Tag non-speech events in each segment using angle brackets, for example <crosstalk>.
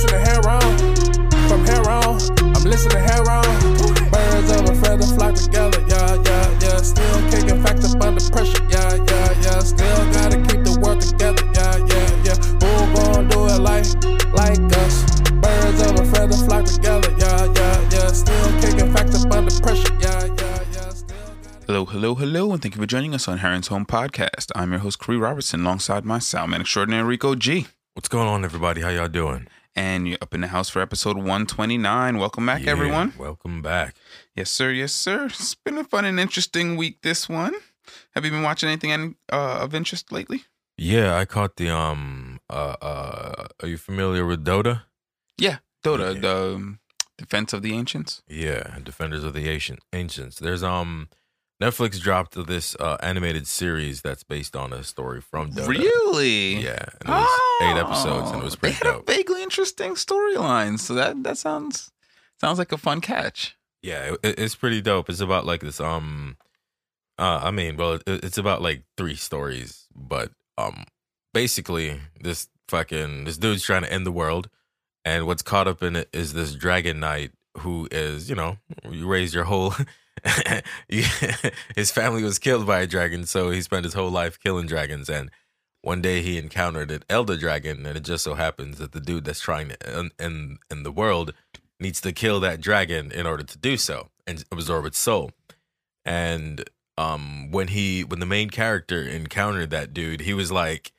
listening hair on. From hair on, I'm listening hair on. Birds of a feather flock together, yeah, yeah, yeah. Still kicking facts up under pressure, yeah, yeah, yeah. Still gotta keep the world together, yeah, yeah, yeah. Who gon' do it like, like us? Birds of a feather flock together, yeah, yeah, yeah. Still kicking facts up under pressure, yeah, yeah, yeah. Hello, hello, hello, and thank you for joining us on Heron's Home Podcast. I'm your host, Khary Robertson, alongside my soundman extraordinary Rico G. What's going on, everybody? How y'all doing? And you're up in the house for episode 129. Welcome back, Yeah, everyone. Welcome back. Yes, sir. Yes, sir. It's been a fun and interesting week, this one. Have you been watching anything uh, of interest lately? Yeah, I caught the um. Uh, uh, are you familiar with Dota? Yeah, Dota, Yeah. the um, Defense of the Ancients. Yeah, Defenders of the Ancient Ancients. There's um, Netflix dropped this uh, animated series that's based on a story from Dota. Really? Yeah, and it was eight episodes, and it was Oh, They had dope. a vaguely interesting storyline, so that that sounds sounds like a fun catch. Yeah, it, it's pretty dope. It's about like this um uh I mean, well, it, it's about like three stories, but um basically this fucking this dude's trying to end the world and what's caught up in it is this dragon knight who is, you know, you raise your whole <laughs> <laughs> his family was killed by a dragon, so he spent his whole life killing dragons and one day he encountered an elder dragon and it just so happens that the dude that's trying to end, end, the world needs to kill that dragon in order to do so and absorb its soul. And um when he when the main character encountered that dude, he was like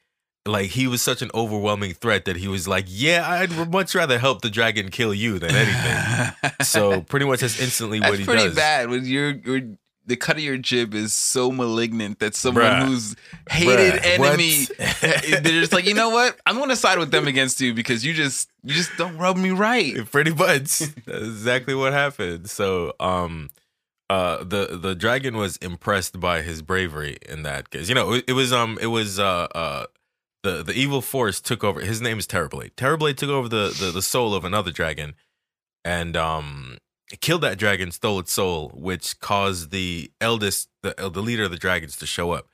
like he was such an overwhelming threat that he was like, "Yeah, I'd much rather help the dragon kill you than anything." <laughs> so pretty much that's instantly That's what he pretty does. bad. When you're, you're the cut of your jib is so malignant that someone Bruh. who's hated Bruh, enemy, <laughs> they're just like, you know what? I'm going to side with them against you because you just you just don't rub me right. <laughs> pretty much that's exactly what happened so um uh the the dragon was impressed by his bravery in that case you know it, it was um it was uh uh the the evil force took over his name is terrorblade. Terrorblade took over the the, the soul of another dragon and um killed that dragon stole its soul which caused the eldest the, the leader of the dragons to show up.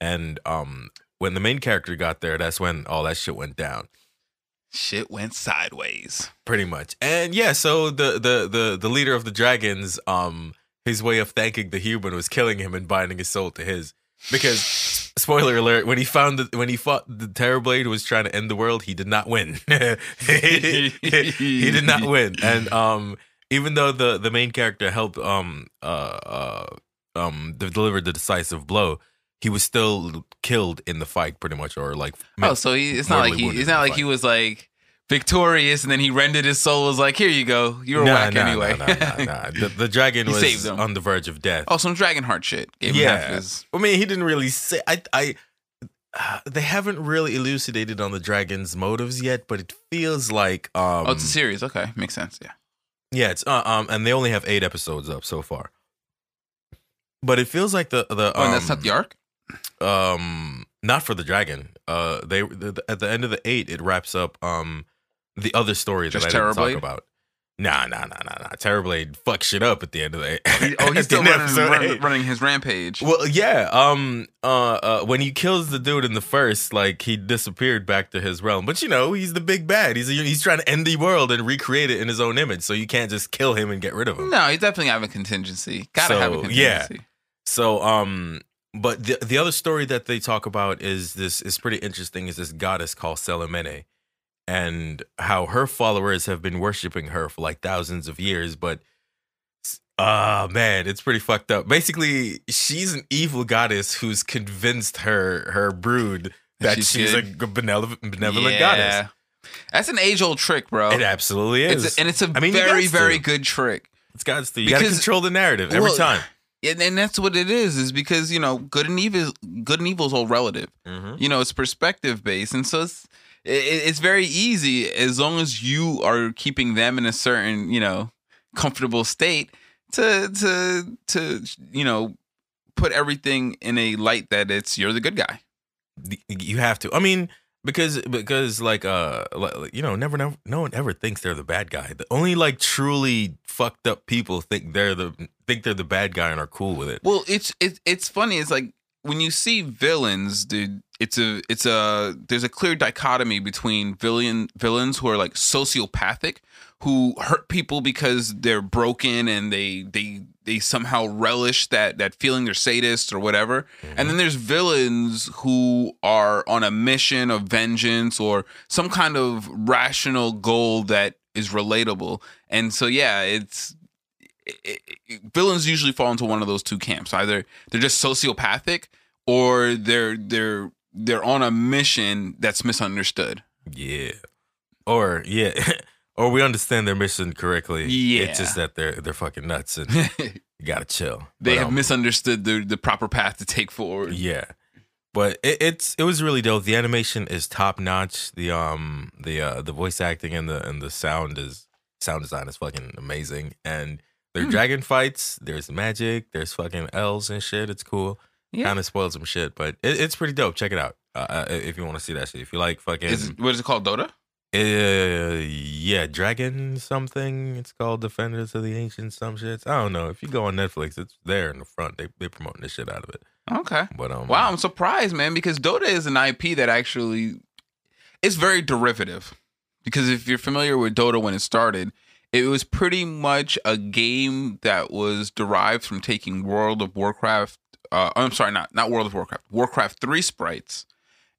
And um when the main character got there that's when all that shit went down. Shit went sideways. pretty much. And yeah so the the the the leader of the dragons um his way of thanking the human was killing him and binding his soul to his. Because spoiler alert when he found that when he fought the terrorblade was trying to end the world he did not win. He, <laughs> he did not win. And um even though the the main character helped um uh uh um de- deliver the decisive blow he was still killed in the fight pretty much or like Oh, so he, it's not like he it's not like he was like victorious and then he rendered his soul was like, here you go, you're a Nah, whack nah, anyway. nah, nah, nah, nah. <laughs> The, the dragon was saved on the verge of death. oh, some dragon heart shit. Gave yeah. his. I mean, he didn't really say. I, I, uh, they haven't really elucidated on the dragon's motives yet, but it feels like, um, Oh, it's a series. Okay, makes sense. Yeah. yeah, it's uh, um, and they only have eight episodes up so far. But it feels like the the Oh, um, that's not the arc. um not for the dragon. Uh, they the, the- at the end of the eight, it wraps up um the other story Just that I didn't talk about. Nah, nah, nah, nah, nah. Terrorblade fuck shit up at the end of the. He- <laughs> oh, he's still running, episode running, his rampage. Well, yeah. Um. Uh, uh. When he kills the dude in the first, like he disappeared back to his realm. But you know, he's the big bad. He's he's trying to end the world and recreate it in his own image. So you can't just kill him and get rid of him. No, you definitely have a contingency. Gotta have a So, yeah. contingency. So um. But the the other story that they talk about is this is pretty interesting. Is this goddess called Selemene, and how her followers have been worshiping her for like thousands of years, but. Ah man, it's pretty fucked up. Basically, she's an evil goddess who's convinced her her brood that She's she's, a benevolent, benevolent Yeah. goddess. That's an age old trick, bro. It absolutely is. It's a- and it's a I mean, very, very good trick. it's gods to. You got to control the narrative every Well, time. <sighs> And, and that's what it is, is because, you know, good and evil good and evil is all relative. Mhm. You know, it's perspective based. And so it's it, it's very easy as long as you are keeping them in a certain, you know, comfortable state to to to you know put everything in a light that it's you're the good guy. You have to. I mean, because because like uh you know never never no one ever thinks they're the bad guy. The only like truly fucked up people think they're the think they're the bad guy and are cool with it. Well, it's it's it's funny. It's like when you see villains, dude. It's a it's a there's a clear dichotomy between villain villains who are like sociopathic who hurt people because they're broken and they they they somehow relish that that feeling they're sadists or whatever. Mm-hmm. And then there's villains who are on a mission of vengeance or some kind of rational goal that is relatable. And so yeah it's it, it, villains usually fall into one of those two camps. Either they're just sociopathic or they're they're they're on a mission that's misunderstood Yeah. Or yeah. <laughs> or we understand their mission correctly. Yeah. It's just that they're they're fucking nuts and <laughs> you gotta chill. They have um, misunderstood the the proper path to take forward Yeah. But it, it's it was really dope. The animation is top notch. The um the uh the voice acting and the and the sound is sound design is fucking amazing. And there are Hmm. dragon fights, there's magic, there's fucking elves and shit. It's cool. Yeah. Kind of spoiled some shit, but it, it's pretty dope. Check it out. Uh, uh, if you want to see that shit. If you like fucking is what is it called dota Uh, yeah, Dragon something. It's called Defenders of the Ancient some shit. I don't know. If you go on Netflix, it's there in the front. They they promoting the shit out of it. okay But um, wow i'm surprised man because dota is an ip that actually it's very derivative because if you're familiar with dota when it started it was pretty much a game that was derived from taking world of warcraft uh, i'm sorry not not world of warcraft warcraft 3 sprites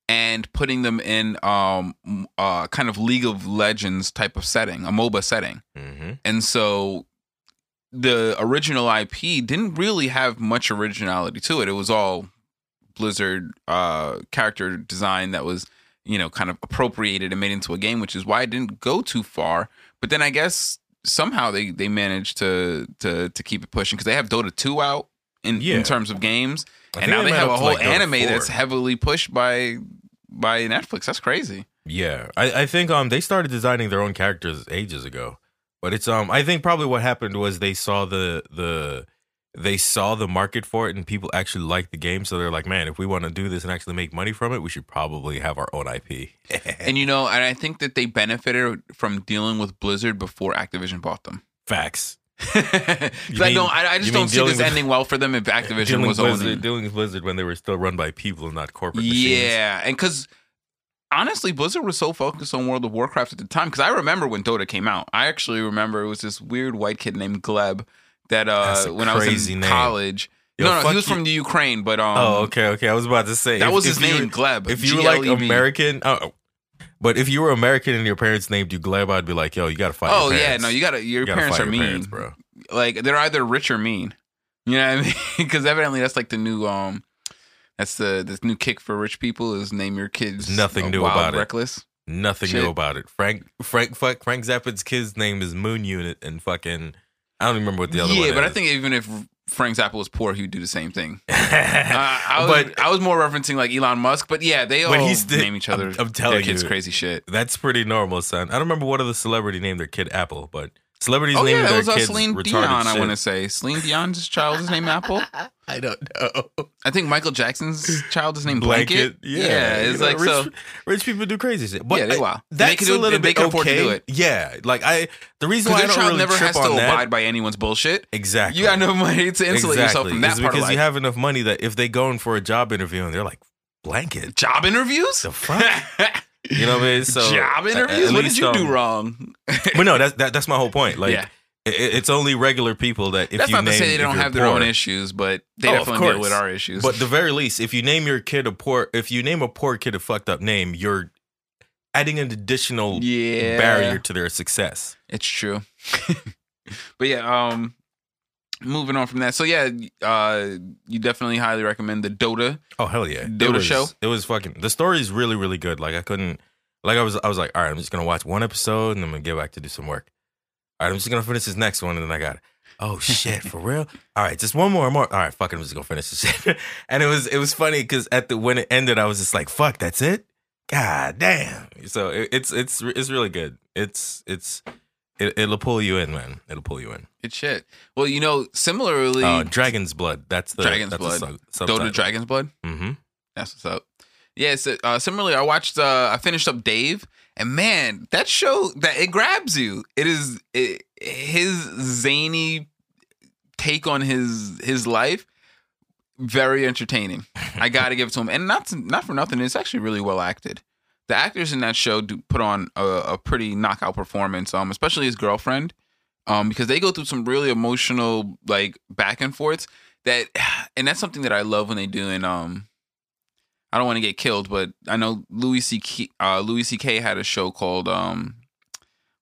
and putting them in um uh kind of league of legends type of setting a moba setting hmm and so the original IP didn't really have much originality to it. It was all Blizzard uh, character design that was, you know, kind of appropriated and made into a game, which is why it didn't go too far. But then I guess somehow they they managed to to to keep it pushing because they have Dota 2 out in, Yeah. in terms of games, I and now they have a whole like, anime 4. that's heavily pushed by by Netflix. That's crazy. Yeah, I, I think um they started designing their own characters ages ago, but it's um I think probably what happened was they saw the the they saw the market for it and people actually liked the game, so they're like, man, if we want to do this and actually make money from it, we should probably have our own IP. <laughs> And you know, and I think that they benefited from dealing with Blizzard before Activision bought them. Facts. <laughs> I don't. I, I just don't see this with- ending well for them if Activision dealing was Blizzard, owning. dealing with Blizzard when they were still run by people and not corporate machines. Yeah, and because honestly, Blizzard was so focused on World of Warcraft at the time. Because I remember when Dota came out. I actually remember it was this weird white kid named Gleb that uh, when I was in name. college. Yo, no, no, he was you- from the Ukraine, but um, Oh, okay, okay. I was about to say that if- was his name, Gleb. If you were like American, oh, but if you were American and your parents named you Gleb, I'd be like, yo, you gotta fight. Oh yeah, no, you gotta. Your You gotta parents are your mean, parents, bro. Like they're either rich or mean. You know what I mean? <laughs> Because evidently that's like the new um, that's the this new kick for rich people is name your kids nothing new Wild about it. reckless. Nothing Shit. new about it. Frank Frank fuck Frank Zappa's kid's name is Moon Unit and fucking I don't even remember what the other yeah, one but I think even if Frank Zappa was poor, he would do the same thing. <laughs> Uh, I was, but I was more referencing like Elon Musk, but yeah, they all he's the- name each other. I'm- I'm telling their kids you. crazy shit. that's pretty normal, son. I don't remember what other celebrity named their kid Apple, but celebrities Oh naming yeah, that their was uh, kids Celine retarded Dion. I want to say Celine Dion's child is named Apple. <laughs> I don't know. I think Michael Jackson's child is named Blanket. Yeah, it's you know, like rich, so. rich people do crazy shit. But Yeah, they I- wow. They That's a do- little they bit can afford to okay. do it. Yeah, like I, the reason why I your don't child really never trip has to that, abide by anyone's bullshit. exactly. You got enough money to insulate yourself from that It's part because of you have enough money that if they go in for a job interview and they're like blanket, Job interviews? The fuck? <laughs> you know what I mean? So Job interviews? at what did least, you do um, wrong? <laughs> But no, that's that, that's my whole point. Like, yeah, it, it's only regular people that if you name that's you not to say they don't have their own issues, but they Oh, definitely deal with our issues. But the very least, if you name your kid a poor, if you name a poor kid a fucked up name, you're adding an additional yeah, barrier to their success. It's true. <laughs> but yeah, um, moving on from that. So yeah, uh, you definitely highly recommend the Dota. Oh hell yeah, Dota it was, show? It was fucking. The story is really really good. Like I couldn't. Like I was I was like, all right, I'm just gonna watch one episode and then I'm gonna get back to do some work. All right, I'm just gonna finish this next one and then I got. Oh <laughs> shit, for real? All right, just one more, more. All right, fuck it, I'm just gonna finish this shit. <laughs> and it was it was funny because at the when it ended, I was just like, fuck, that's it. God damn. So it, it's it's it's really good. It's it's it, it'll pull you in, man. It'll pull you in. It's shit. Well, you know, similarly, Uh, Dragon's Blood. That's the Dragon's that's Blood. Sub- subtitle. Dota Dragon's Blood. Mm-hmm. That's what's up. Yeah, so, uh, similarly, I watched. Uh, I finished up Dave, and man, that show that it grabs you. It is it, his zany take on his his life. Very entertaining. <laughs> I gotta give it to him, and not to, not for nothing. It's actually really well acted. The actors in that show do put on a, a pretty knockout performance. Um, especially his girlfriend, um, because they go through some really emotional like back and forths. That, <sighs> and that's something that I love when they do. And um, I don't want to get killed, but I know Louis C. Uh, Louis C.K. had a show called um,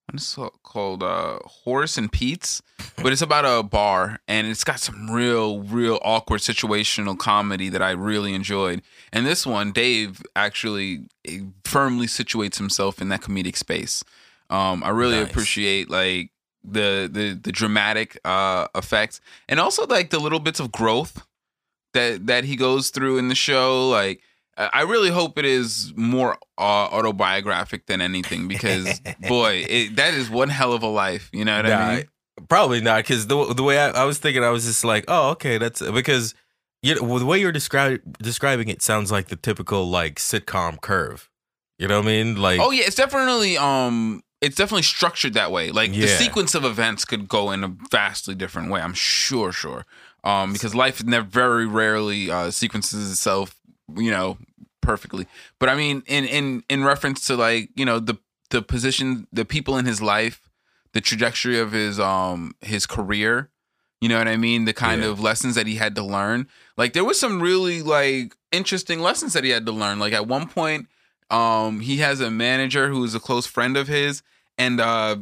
what is it called? Uh, Horace and Pete's, but it's about a bar, and it's got some real, real awkward situational comedy that I really enjoyed. And this one, Dave actually eh, firmly situates himself in that comedic space. Um, I really Nice. appreciate like the the the dramatic uh effects, and also like the little bits of growth that that he goes through in the show. Like, I really hope it is more uh, autobiographic than anything because <laughs> boy, it, that is one hell of a life. You know what Nah, I mean? Probably not, because the the way I, I was thinking, I was just like, oh, okay, that's because you know, the way you're describing describing it sounds like the typical like sitcom curve. You know what I mean? Like, Oh yeah, it's definitely um, it's definitely structured that way. Like the sequence of events could go in a vastly different way. I'm sure, sure. Um, because life never very rarely uh sequences itself, you know, perfectly. But I mean, in in in reference to like you know the the position, the people in his life, the trajectory of his um his career. You know what I mean? The kind Yeah. of lessons that he had to learn. Like there was some really like interesting lessons that he had to learn. Like at one point, um, he has a manager who is a close friend of his, and uh,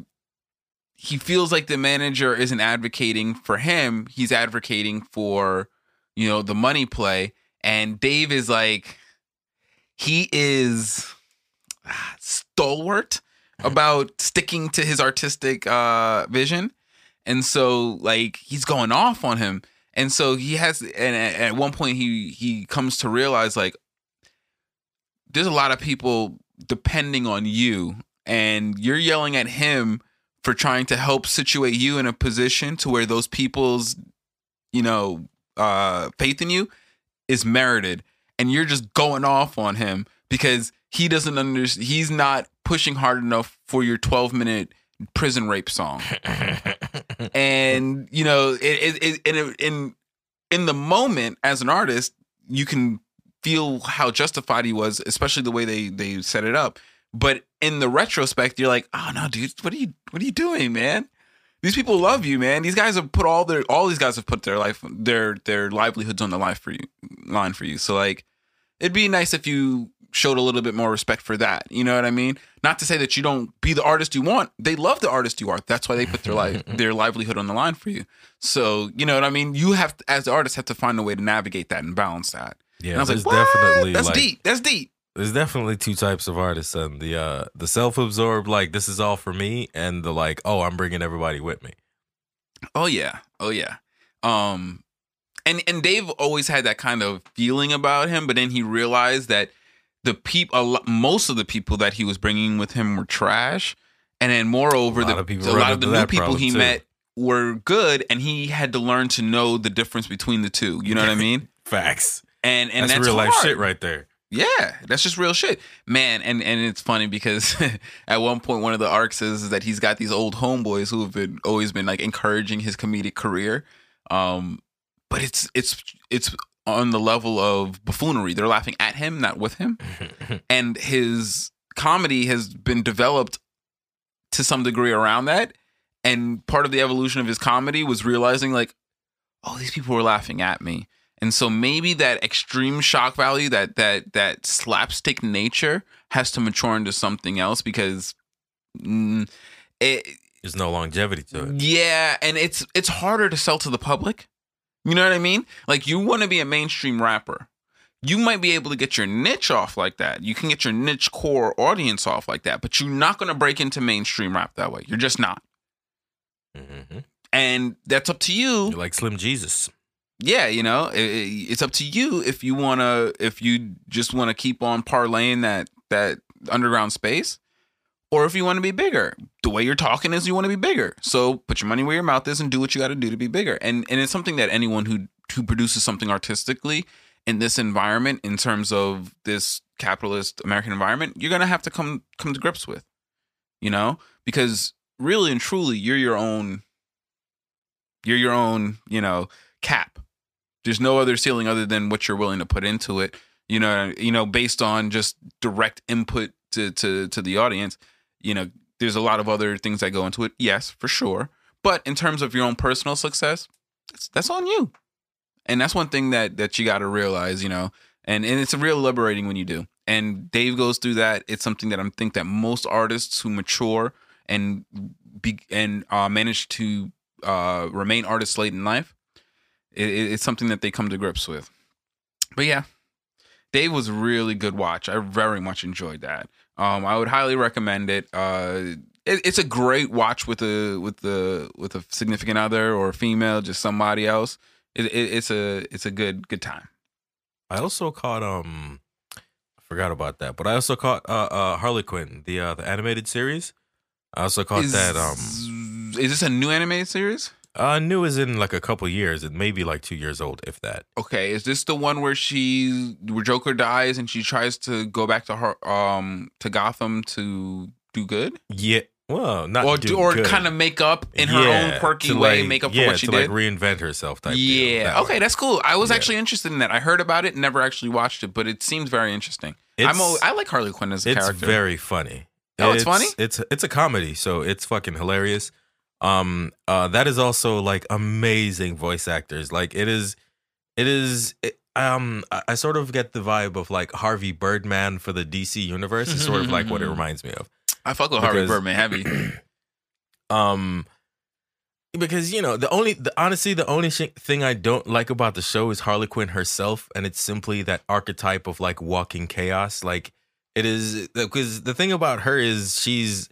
he feels like the manager isn't advocating for him. He's advocating for you know the money play. And Dave is like, he is ah, stalwart <laughs> about sticking to his artistic uh vision. And so like he's going off on him. And so he has and at at one point he he comes to realize like there's a lot of people depending on you and you're yelling at him for trying to help situate you in a position to where those people's you know uh faith in you is merited and you're just going off on him because he doesn't understand he's not pushing hard enough for your 12 minute prison rape song. <laughs> And you know it, it, it, in, in in the moment as an artist you can feel how justified he was especially the way they they set it up. But in the retrospect you're like oh no dude what are you what are you doing man these people love you man. These guys have put all their all these guys have put their life their their livelihoods on the line for you line for you. So like it'd be nice if you showed a little bit more respect for that. You know what i mean? Not to say that you don't be the artist you want. They love the artist you are. That's why they put their life <laughs> their livelihood on the line for you. So you know what i mean? You have as the artist have to find a way to navigate that and balance that. Yeah, and i was like what? definitely that's like, deep. That's deep There's definitely two types of artists, and the uh the self absorbed like this is all for me, and the like oh I'm bringing everybody with me. Oh yeah. Oh yeah. Um and and Dave always had that kind of feeling about him, but then he realized that the people most of the people that he was bringing with him were trash. And then moreover A lot the of people a lot of the new people he too. met were good and he had to learn to know the difference between the two. You know what I <laughs> mean? Facts. And and that's, that's, real life shit right there. Yeah, that's just real shit, man. And and it's funny because <laughs> at one point one of the arcs is that he's got these old homeboys who have been always been like encouraging his comedic career, um, but it's it's it's on the level of buffoonery. They're laughing at him, not with him, <laughs> and his comedy has been developed to some degree around that. And part of the evolution of his comedy was realizing like, oh, these people were laughing at me. And so maybe that extreme shock value, that that that slapstick nature, has to mature into something else because, mm, it, There's no longevity to it. yeah, and it's it's harder to sell to the public. You know what I mean? Like you want to be a mainstream rapper. You might be able to get your niche off like that. You can get your niche core audience off like that, but you're not going to break into mainstream rap that way. You're just not. hmm And that's up to you You're like Slim Jesus. Yeah, you know, it, it- it's up to you if you want to if you just want to keep on parlaying that that underground space or if you want to be bigger. The way you're talking is you want to be bigger. So put your money where your mouth is and do what you got to do to be bigger. And and it's something that anyone who who produces something artistically in this environment in terms of this capitalist American environment, you're to have to come come to grips with. You know? Because really and truly you're your own you're your own, you know, cap there's no other ceiling other than what you're willing to put into it. You know, you know, based on just direct input to to to the audience. You know, there's a lot of other things that go into it. Yes, for sure. But in terms of your own personal success, that's, that's on you. And that's one thing that that you got to realize, you know, and and it's a real liberating when you do. And Dave goes through that. It's something that I think that most artists who mature and be and uh, manage to uh, remain artists late in life, it, it- it's something that they come to grips with. But yeah, Dave was a really good watch. I very much enjoyed that. Um, I would highly recommend it. Uh, it, it's a great watch with a with the with a significant other or a female, just somebody else. It, it, it's a it's a good good time. I also caught um I forgot about that, but I also caught uh uh Harley Quinn, the uh the animated series. I also caught is, that um is this a new animated series? Uh new is in like a couple years. It may be like two years old, if that. Okay, is this the one where she where Joker dies and she tries to go back to her um to Gotham to do good? Yeah. Well, not or do or kind of make up in her Yeah, own quirky way, like- make up for what she to did. like reinvent herself type. yeah. that Okay, way. that's cool. I was Yeah. actually interested in that. I heard about it, never actually watched it, but it seems very interesting. I'm It's- I like Harley Quinn as a it's character. It's very funny. Oh, it's funny? It's it's a comedy, so it's fucking hilarious. Um, uh, that is also like amazing voice actors. Like it is, it is. It, um, I, I sort of get the vibe of like Harvey Birdman for the DC universe. Is sort of like what it <laughs> reminds me of. I fuck with Harvey because- Birdman heavy. <clears throat> Um, because you know the only, the honestly, the only sh- thing I don't like about the show is Harley Quinn herself, and it's simply that archetype of like walking chaos. Like it is because the thing about her is she's,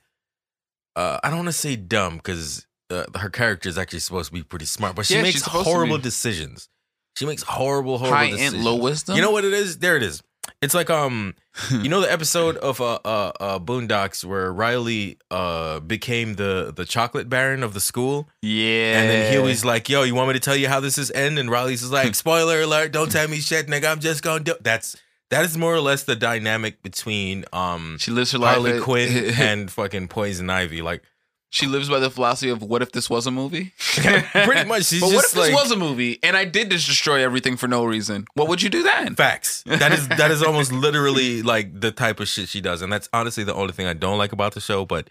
uh, I don't want to say dumb because uh, her character is actually supposed to be pretty smart, but she Yeah, makes she's supposed to horrible decisions. She makes horrible, horrible High decisions. and low wisdom. You know what it is? There it is. It's like um, <laughs> you know the episode of uh, uh uh Boondocks where Riley uh became the the chocolate baron of the school, Yeah. and then he was like, "Yo, you want me to tell you how this is end?" And Riley's is like, <laughs> "Spoiler alert! Don't tell me shit, nigga. I'm just gonna do." That's that is more or less the dynamic between um she lives her life. Harley Quinn <laughs> and fucking Poison Ivy. Like she lives by the philosophy of what if this was a movie? <laughs> <laughs> Pretty much, she's but what if this was a movie and I did just destroy everything for no reason? What would you do then? Facts. That is that is almost literally like the type of shit she does, and that's honestly the only thing I don't like about the show. But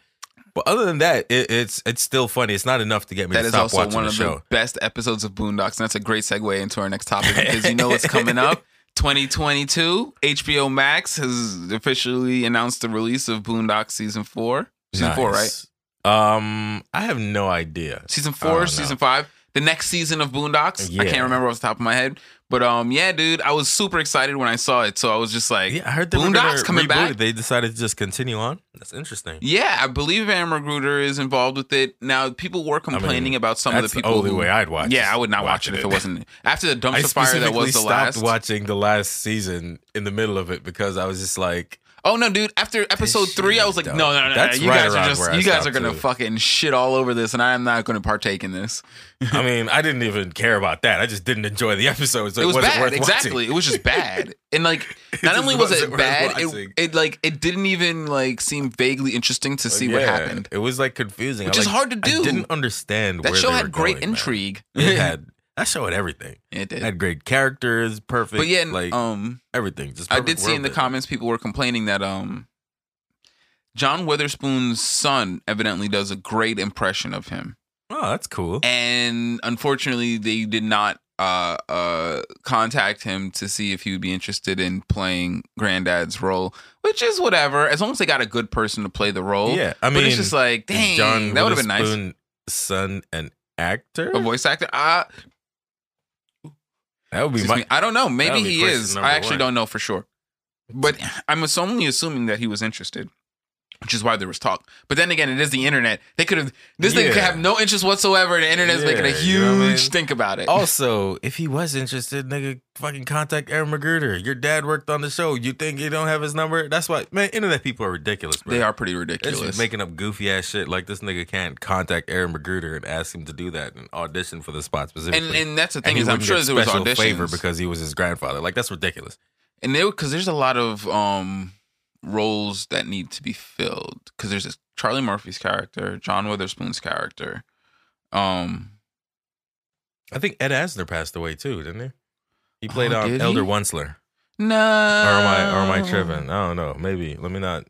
but other than that, it, it's it's still funny. It's not enough to get me That to is stop also watching one the of show. the best episodes of Boondocks, and that's a great segue into our next topic because you know what's coming up. 2022, HBO Max has officially announced the release of Boondock season four. Season four, right? Um, I have no idea. Season four, don't know. season five. The next season of Boondocks. I can't remember off the top of my head. But um, yeah, dude, I was super excited when I saw it. So I was just like, Yeah, I heard Boondocks coming reboot back? They decided to just continue on. That's interesting. Yeah, I believe Aaron McGruder is involved with it. Now, people were complaining about some of the people. That's the only who- way I'd watch. Yeah, I would not watch it watching if it wasn't <laughs> after the dumpster fire that was the stopped last. watching the last season in the middle of it because I was just like, Oh no, dude! After episode three, I was like, dope. no, no, no. That's You right guys are just you guys are gonna too. fucking shit all over this, and I am not gonna partake in this. <laughs> I mean, I didn't even care about that. I just didn't enjoy the episode. So it was wasn't bad, exactly. watching. It was just bad, <laughs> and like, not only was it bad, it, it like it didn't even like seem vaguely interesting to see what Yeah, happened. It was like confusing, Which I, is hard to do. I didn't understand That show had great going, man. intrigue. It had <laughs> that show had everything. it did. had great characters, perfect. But yeah, like um, everything. Just I did see in the comments people were complaining that um John Witherspoon's son evidently does a great impression of him. Oh, that's cool. And unfortunately they did not uh uh contact him to see if he would be interested in playing granddad's role, which is whatever, as long as they got a good person to play the role. Yeah, I mean, but it's just like, dang, John that would have been nice. Son an actor? A voice actor? Uh, that would be excuse my. me, I don't know. Maybe be he question is. number I actually one. don't know for sure. But I'm only assuming that he was interested, which is why there was talk. But then again, it is the internet. They could have this thing could have no interest whatsoever. The internet internet's making a huge you know I mean? stink about it. Also, if he was interested, nigga, fucking contact Aaron McGruder. Your dad worked on the show. You think you don't have his number? That's why, man. Internet people are ridiculous, bro. they are pretty ridiculous. just making up goofy ass shit. Like this nigga can't contact Aaron McGruder and ask him to do that and audition for the spot specifically. and and that's the thing is, I'm sure there was special auditions favor because he was his grandfather. Like that's ridiculous. and there because there's a lot of um roles that need to be filled because there's this Charlie Murphy's character, John Witherspoon's character. Um, I think Ed Asner passed away too, didn't he? He played Oh, on did Elder he? Wuncler. No, Or am I or am I tripping? I don't know. Maybe let me not.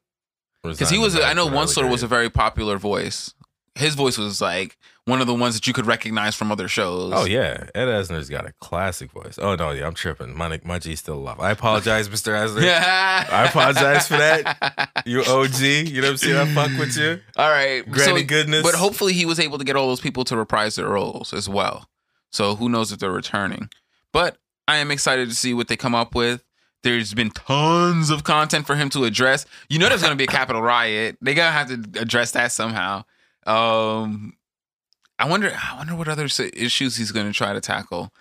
Because he was, I know one Wuncler was a very popular voice. His voice was like one of the ones that you could recognize from other shows. Oh yeah, Ed Asner's got a classic voice. Oh no, yeah, I'm tripping. My my G's still alive. I apologize, Mr. Asner. yeah. <laughs> I apologize for that. You OG. You know what I'm saying? I fuck with you. All right, Granny so- goodness. But hopefully, he was able to get all those people to reprise their roles as well. So who knows if they're returning? But I am excited to see what they come up with. There's been tons of content for him to address. You know, there's going to be a capital riot. They gotta have to address that somehow. Um, I wonder. I wonder what other issues he's going to try to tackle.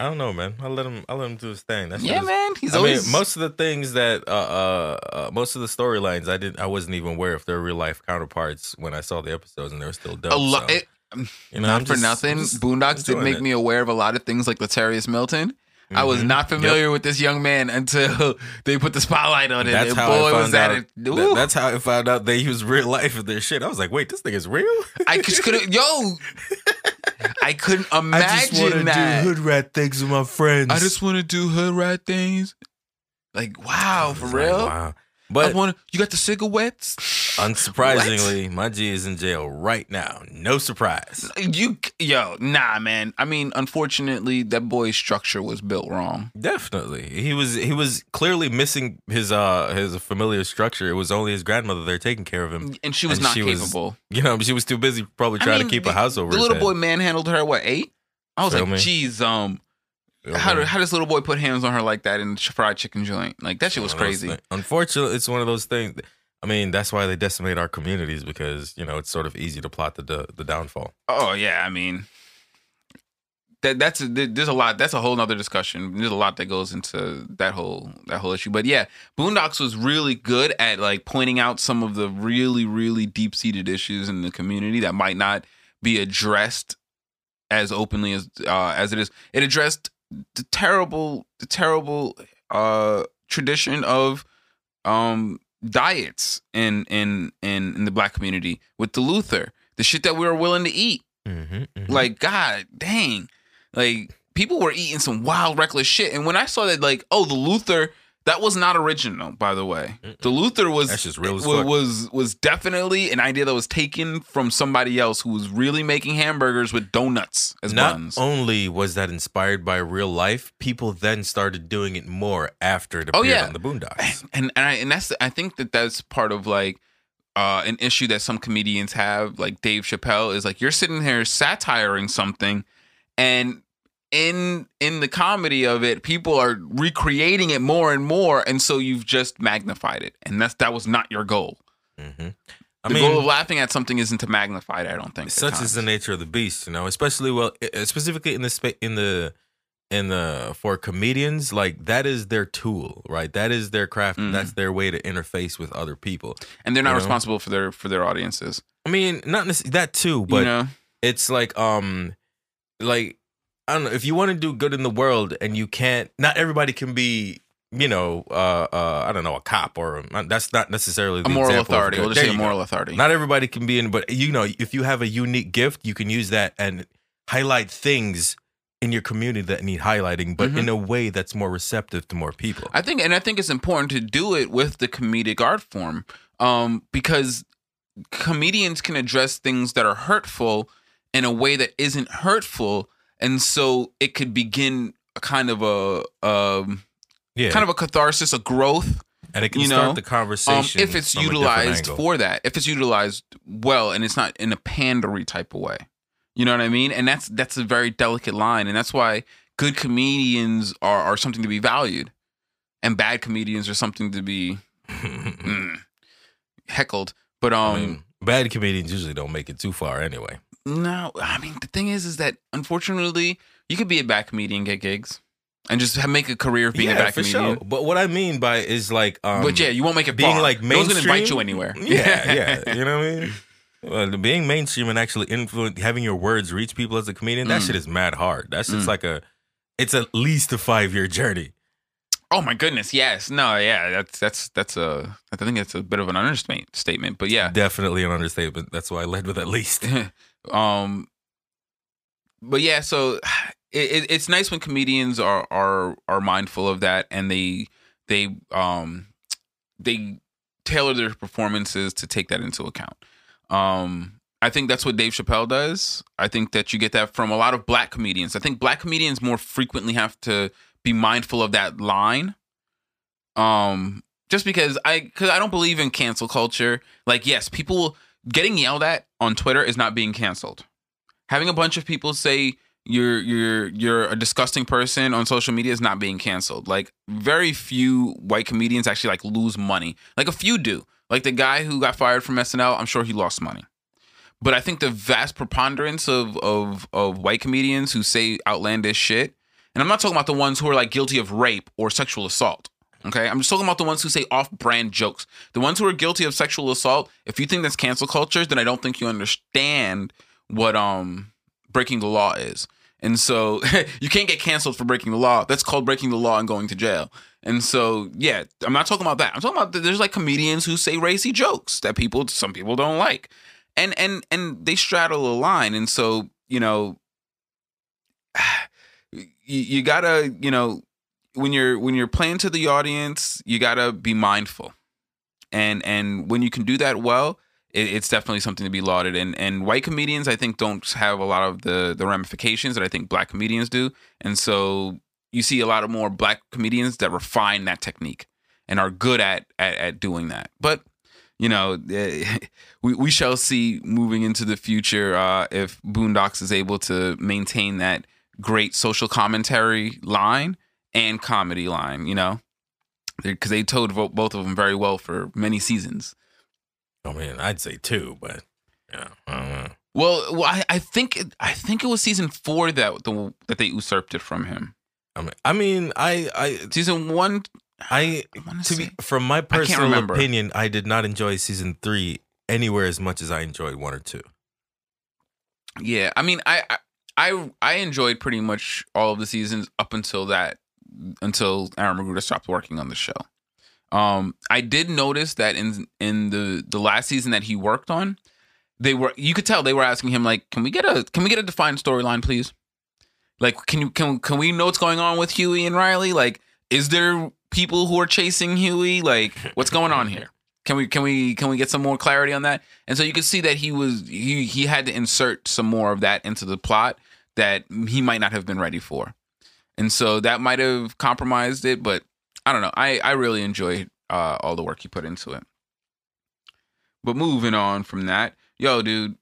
I don't know, man. I'll let him. I'll let him do his thing. That's Yeah, his, man. He's I always mean, most of the things that, uh, uh, uh, most of the storylines, I didn't, I wasn't even aware if they're real life counterparts when I saw the episodes, and they were still dope. a lot. so, it, you know, not I'm for just- nothing. just Boondocks did make it. me aware of a lot of things like Latarius Milton. I was Mhm. not familiar with this young man until <laughs> they put the spotlight on him. That's and how boy, I was found that out. a, that- that's how I found out they use real life in their shit. I was like, wait, this thing is real. I just couldn't. <laughs> Yo, I couldn't imagine I just want to that. do hood rat things with my friends. I just want to do hood rat things. Like wow, for It's like, real. wow. I But want to. You got the cigarettes. unsurprisingly, my G is in jail right now. No surprise. You yo, nah, man. I mean, unfortunately, that boy's structure was built wrong. Definitely, he was he was clearly missing his uh his familiar structure. It was only his grandmother there taking care of him. And she was And not she was capable. You know, she was too busy probably I trying mean, to keep the- a house over The little head. boy manhandled her what eight? I was Feel like, me? geez, um, how do, how does little boy put hands on her like that in the fried chicken joint? Like that shit was One of those crazy. Unfortunately, it's one of those things. I mean, that's why they decimate our communities because you know it's sort of easy to plot the the, the downfall. Oh yeah, I mean, that that's a, there's a lot. That's a whole nother discussion. There's a lot that goes into that whole that whole issue. But yeah, Boondocks was really good at like pointing out some of the really really deep seated issues in the community that might not be addressed as openly as uh, as it is. It addressed the terrible the terrible uh, tradition of um diets in in in in the black community with the Luther, the shit that we were willing to eat. Mm-hmm, Like, god dang. Like people were eating some wild reckless shit. And when I saw that, like, oh, the Luther, that was not original, by the way. The Luther was That's just real as fuck. was was definitely an idea that was taken from somebody else who was really making hamburgers with donuts as Not buns. only was that inspired by real life, people then started doing it more after it Oh, appeared yeah. on the Boondocks. and and I and that's I think that that's part of like uh, an issue that some comedians have, like Dave Chappelle, is like you're sitting here satiring something, and in in the comedy of it, people are recreating it more and more, and so you've just magnified it, and that's that was not your goal. hmm I The mean, goal of laughing at something isn't to magnify it. I don't think. such is the nature of the beast, you know. Especially well, specifically in the space in the in the for comedians, like that is their tool, right? That is their craft. Mhm. That's their way to interface with other people. and they're not you know? responsible for their for their audiences. I mean, not necessarily that too, but you know, it's like um like I don't know if you want to do good in the world and you can't. Not everybody can be. You know, uh, uh, I don't know, a cop or that's not necessarily the a moral authority. We'll just say a you go. moral authority. Not everybody can be in, but you know, if you have a unique gift, you can use that and highlight things in your community that need highlighting, but Mhm. in a way that's more receptive to more people. I think, and I think it's important to do it with the comedic art form, um, because comedians can address things that are hurtful in a way that isn't hurtful, and so it could begin a kind of a um, yeah, kind of a catharsis, a growth, and it can you start know, the um, conversation if it's utilized for that. If it's utilized well, and it's not in a pandery type of way, you know what I mean? And that's that's a very delicate line, and that's why good comedians are are something to be valued, and bad comedians are something to be <laughs> mm, heckled. But um, I mean, bad comedians usually don't make it too far anyway. No, I mean the thing is, is that unfortunately, you could be a back comedian, get gigs, and just have, make a career of being a bad for comedian. sure. But what I mean by is like, um, but yeah, you won't make it being far. like no one's mainstream. gonna invite you anywhere. Yeah, yeah. <laughs> You know what I mean? Well, being mainstream and actually influence, having your words reach people as a comedian, that Mm. shit is mad hard. That's just Mm. like a, it's at least a five year journey. Oh my goodness, yes. No, yeah, that's that's that's a I think it's a bit of an understatement statement, but yeah. Definitely an understatement. That's why I led with at least. <laughs> um but yeah, so it, it, it's nice when comedians are are are mindful of that and they they um they tailor their performances to take that into account. Um, I think that's what Dave Chappelle does. I think that you get that from a lot of black comedians. I think black comedians more frequently have to be mindful of that line. Um, just because I because I don't believe in cancel culture. Like, yes, people getting yelled at on Twitter is not being canceled. Having a bunch of people say you're you're you're a disgusting person on social media is not being canceled. Like very few white comedians actually like lose money. Like a few do. Like the guy who got fired from SNL, I'm sure he lost money. But I think the vast preponderance of of of white comedians who say outlandish shit, and I'm not talking about the ones who are like guilty of rape or sexual assault. Okay, I'm just talking about the ones who say off-brand jokes. The ones who are guilty of sexual assault. If you think that's cancel culture, then I don't think you understand what um breaking the law is. And so <laughs> you can't get canceled for breaking the law. That's called breaking the law and going to jail. And so, yeah, I'm not talking about that. I'm talking about there's like comedians who say racy jokes that people, some people don't like, and and and they straddle a line. And so, you know, <sighs> you, you gotta, you know, when you're when you're playing to the audience, you gotta be mindful, and and when you can do that well, it, it's definitely something to be lauded. And and white comedians, I think, don't have a lot of the the ramifications that I think black comedians do. And so you see a lot of more black comedians that refine that technique and are good at at, at doing that. But you know, <laughs> we we shall see moving into the future uh, if Boondocks is able to maintain that great social commentary line and comedy line. You know, because they told both of them very well for many seasons. Oh, I mean, I'd say two, but yeah, I don't know. Well, well, I, I think it, I think it was season four that the that they usurped it from him. I mean, I mean, I, I, Season one, I, wanna to be say- from my personal remember. opinion, I did not enjoy season three anywhere as much as I enjoyed one or two. yeah. I mean, I, I I I enjoyed pretty much all of the seasons up until that until Aaron McGruder stopped working on the show. Um, I did notice that in in the the last season that he worked on, they were you could tell they were asking him like, can we get a can we get a defined storyline, please? Like, can you can can we know what's going on with Huey and Riley? Like, is there people who are chasing Huey? Like, what's going on here? Can we can we can we get some more clarity on that? And so you could see that he was he he had to insert some more of that into the plot that he might not have been ready for. And so that might have compromised it, but I don't know. I I really enjoyed uh, all the work he put into it. But moving on from that, yo, dude,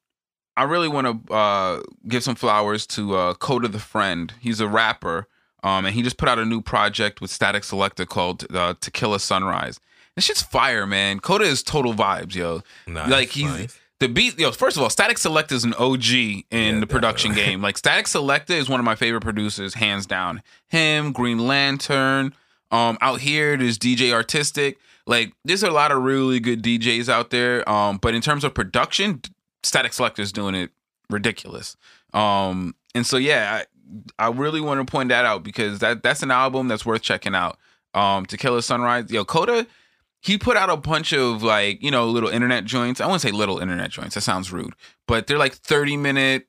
I really want to uh, give some flowers to uh, Kota the Friend. He's a rapper, um, and he just put out a new project with Statik Selektah called uh, To Kill a Sunrise. This shit's fire, man. Kota is total vibes, yo. Nice, like he's nice. The beat. Yo, first of all, Statik Selektah is an OG in Yeah, the production definitely. game. Like Statik Selektah is one of my favorite producers, hands down. Him, Green Lantern. Um, out here, there's DJ Artistic. Like, there's a lot of really good DJs out there. Um, but in terms of production, Statik Selektah is doing it ridiculous. Um, and so yeah, I, I really want to point that out because that that's an album that's worth checking out. Um, To Kill a Sunrise, yo, Kota, he put out a bunch of like you know little internet joints. I wouldn't say little internet joints. That sounds rude, but they're like thirty minute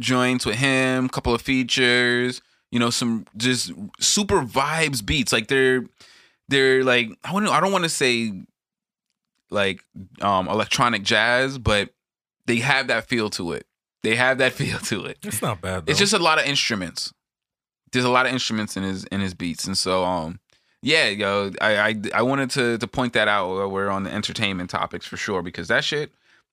joints with him, couple of features. You know, some just super vibes beats. Like they're they're like I wouldn't I don't want to say like um electronic jazz, but they have that feel to it. They have that <laughs> feel to it. It's not bad. Though. It's just a lot of instruments. There's a lot of instruments in his in his beats, and so um, yeah, yo, I I, I wanted to to point that out. while We're on the entertainment topics for sure because that shit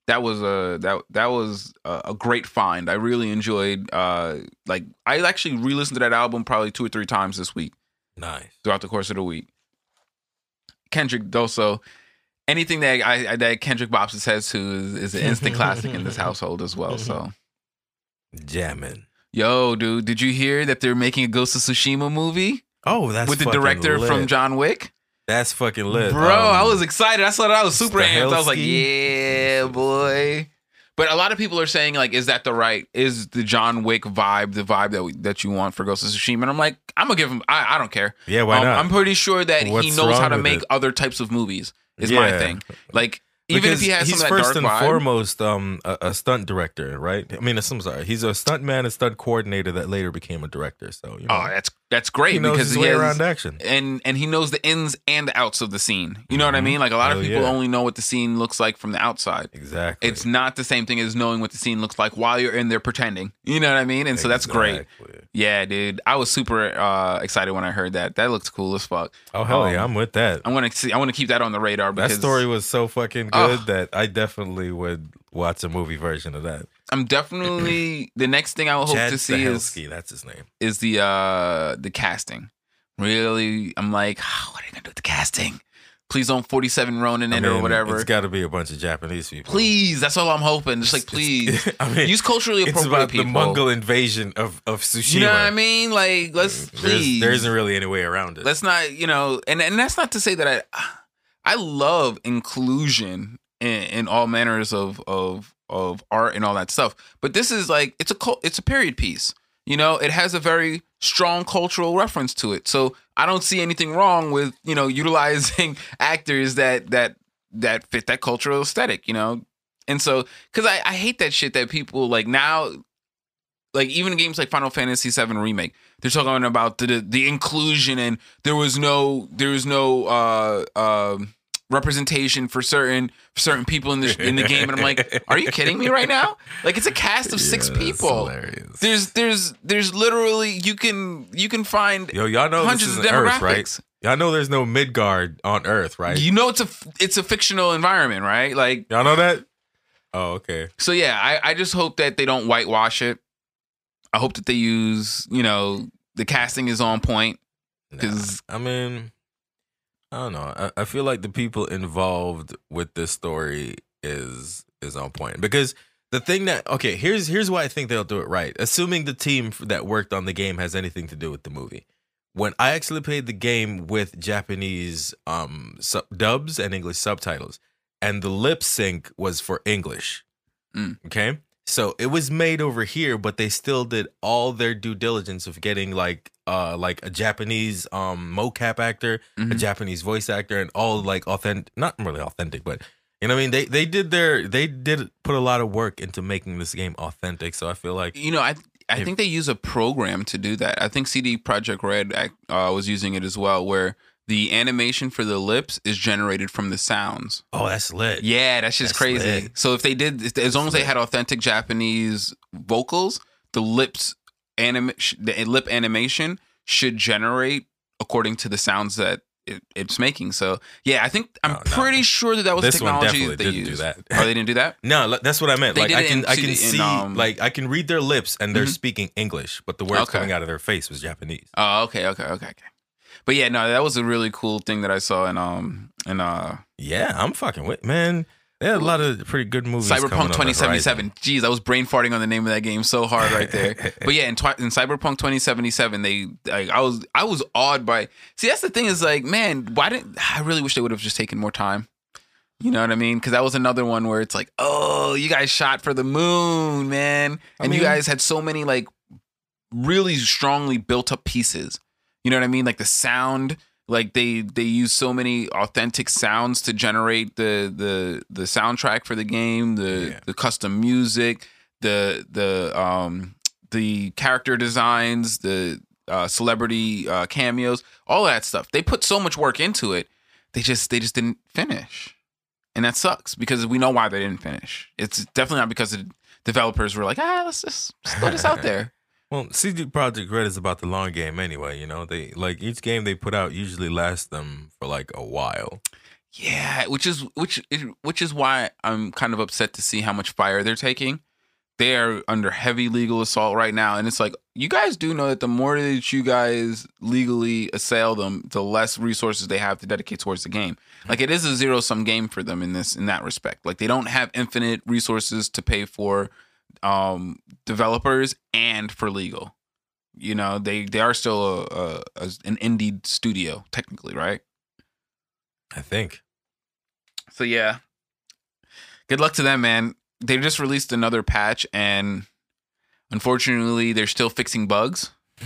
that was a that that was a, a great find. I really enjoyed. Uh, like I actually re-listened to that album probably two or three times this week nice. throughout the course of the week. Kendrick Doso, anything that I, I that Kendrick bops head to is, is an instant classic in this <laughs> household as well. So. Jamming. Yo, dude, did you hear that they're making a Ghost of Tsushima movie Oh, that's with the director from. John Wick? That's fucking lit, Bro, Um, I was excited. I saw that. I was super amped. I was like, yeah, boy. But a lot of people are saying, like, is that the right? Is the John Wick vibe the vibe that we, that you want for Ghost of Tsushima? And I'm like, I'm gonna give him. I, I don't care. Yeah, why Um, not? I'm pretty sure that he knows how to make it? other types of movies. Is my thing. Like Even if he has he's some of that first and vibe. foremost um, a, a stunt director, right? I mean, I'm sorry, he's a stunt man and stunt coordinator that later became a director. So you know, Oh, that's that's great he knows because he way has, around action. and and he knows the ins and outs of the scene. You know what I Mhm. mean? Like a lot of people yeah. only know what the scene looks like from the outside. Exactly. It's not the same thing as knowing what the scene looks like while you're in there pretending. You know what I mean? And so that's great. Yeah, dude. I was super uh, excited when I heard that. That looks cool as fuck. Oh hell Um, yeah, I'm with that. I'm gonna see. I want to keep that on the radar That story was so fucking good that I definitely would watch a movie version of that. I'm definitely the next thing I hope Chad to see is Stahelski, that's his name. is the uh the casting. Really, I'm like, oh, what are you gonna do with the casting? Please don't 47 Ronin in I or whatever. It's got to be a bunch of Japanese people. Please, that's all I'm hoping. Just like, please <laughs> I mean, use culturally it's appropriate about people. the Mongol invasion of of Tsushima. you know what I mean? Like, let's There's, please. there isn't really any way around it. let's not you know and and that's not to say that i i love inclusion in, in all manners of of of art and all that stuff. But this is like it's a cult it's a period piece you know? It has a very strong cultural reference to it. So i don't see anything wrong with you know <laughs> utilizing actors that that that fit that cultural aesthetic you know? And so because I, I hate that shit that people like now like even games like Final Fantasy VII remake, they're talking about the, the inclusion and there was no there was no uh um representation for certain certain people in the in the game, and I'm like, <laughs> are you kidding me right now? Like it's a cast of six Yeah, people. hilarious. There's there's there's literally you can you can find Yo, y'all know hundreds this of Earth, right? Y'all know there's no Midgard on Earth, right? You know it's a it's a fictional environment, right? Like Y'all know that? Oh, okay. so yeah, I I just hope that they don't whitewash it. I hope that they use you know the casting is on point. Nah, 'Cause- I mean, I don't know. I, I feel like the people involved with this story is is on point because the thing that okay here's here's why I think they'll do it right. Assuming the team that worked on the game has anything to do with the movie. When I actually played the game with Japanese um sub- dubs and English subtitles, and the lip sync was for English. Mm. Okay. So it was made over here, but they still did all their due diligence of getting like uh like a Japanese um mocap actor, a Mhm. Japanese voice actor, and all like authentic not really authentic, but you know what I mean? They they did their they did put a lot of work into making this game authentic. So I feel like You know, I I If- think they use a program to do that. I think CD Projekt Red uh, was using it as well, where the animation for the lips is generated from the sounds. oh that's lit. Yeah, that's just That's crazy. lit. So if they did, as long as they had authentic Japanese vocals, the lips anim the lip animation should generate according to the sounds that it, it's making. So yeah, I think I'm Oh, no. pretty sure that that was This technology that they didn't do used. that. Oh, they didn't do that. <laughs> No, that's what I meant. They like I can in I can in, see um, like I can read their lips and they're Mhm. speaking English, but the words Okay. coming out of their face was Japanese. Oh, okay, okay, okay, okay. But yeah, no, that was a really cool thing that I saw in um in uh Yeah, I'm fucking with man. They had a lot of pretty good movies. Cyberpunk 2077. Jeez, I was brain farting on the name of that game so hard right there. <laughs> but yeah, in, twi- in Cyberpunk 2077, they like I was I was awed by. See, that's the thing is like, man, why didn't I really wish they would have just taken more time. You know what I mean? Because that was another one where it's like, oh, you guys shot for the moon, man, I and you guys had so many like really strongly built up pieces. You know what I mean? Like the sound, like they they use so many authentic sounds to generate the the the soundtrack for the game, the Yeah. the custom music, the the um the character designs, the uh, celebrity uh, cameos, all that stuff. They put so much work into it. They just they just didn't finish, and that sucks because we know why they didn't finish. It's definitely not because the developers were like, ah, let's just, throw this out <laughs> there. Well, CD Projekt Red is about the long game anyway. You know, they like each game they put out usually lasts them for like a while. Yeah, which is which which is why I'm kind of upset to see how much fire they're taking. They are under heavy legal assault right now, and it's like you guys do know that the more that you guys legally assail them, the less resources they have to dedicate towards the game. Like it is a zero sum game for them in this in that respect. Like they don't have infinite resources to pay for um developers and for legal. You know, they they are still a, a, a an indie studio technically, right? I think. So yeah, good luck to them, man. They just released another patch, and unfortunately, they're still fixing bugs, <laughs>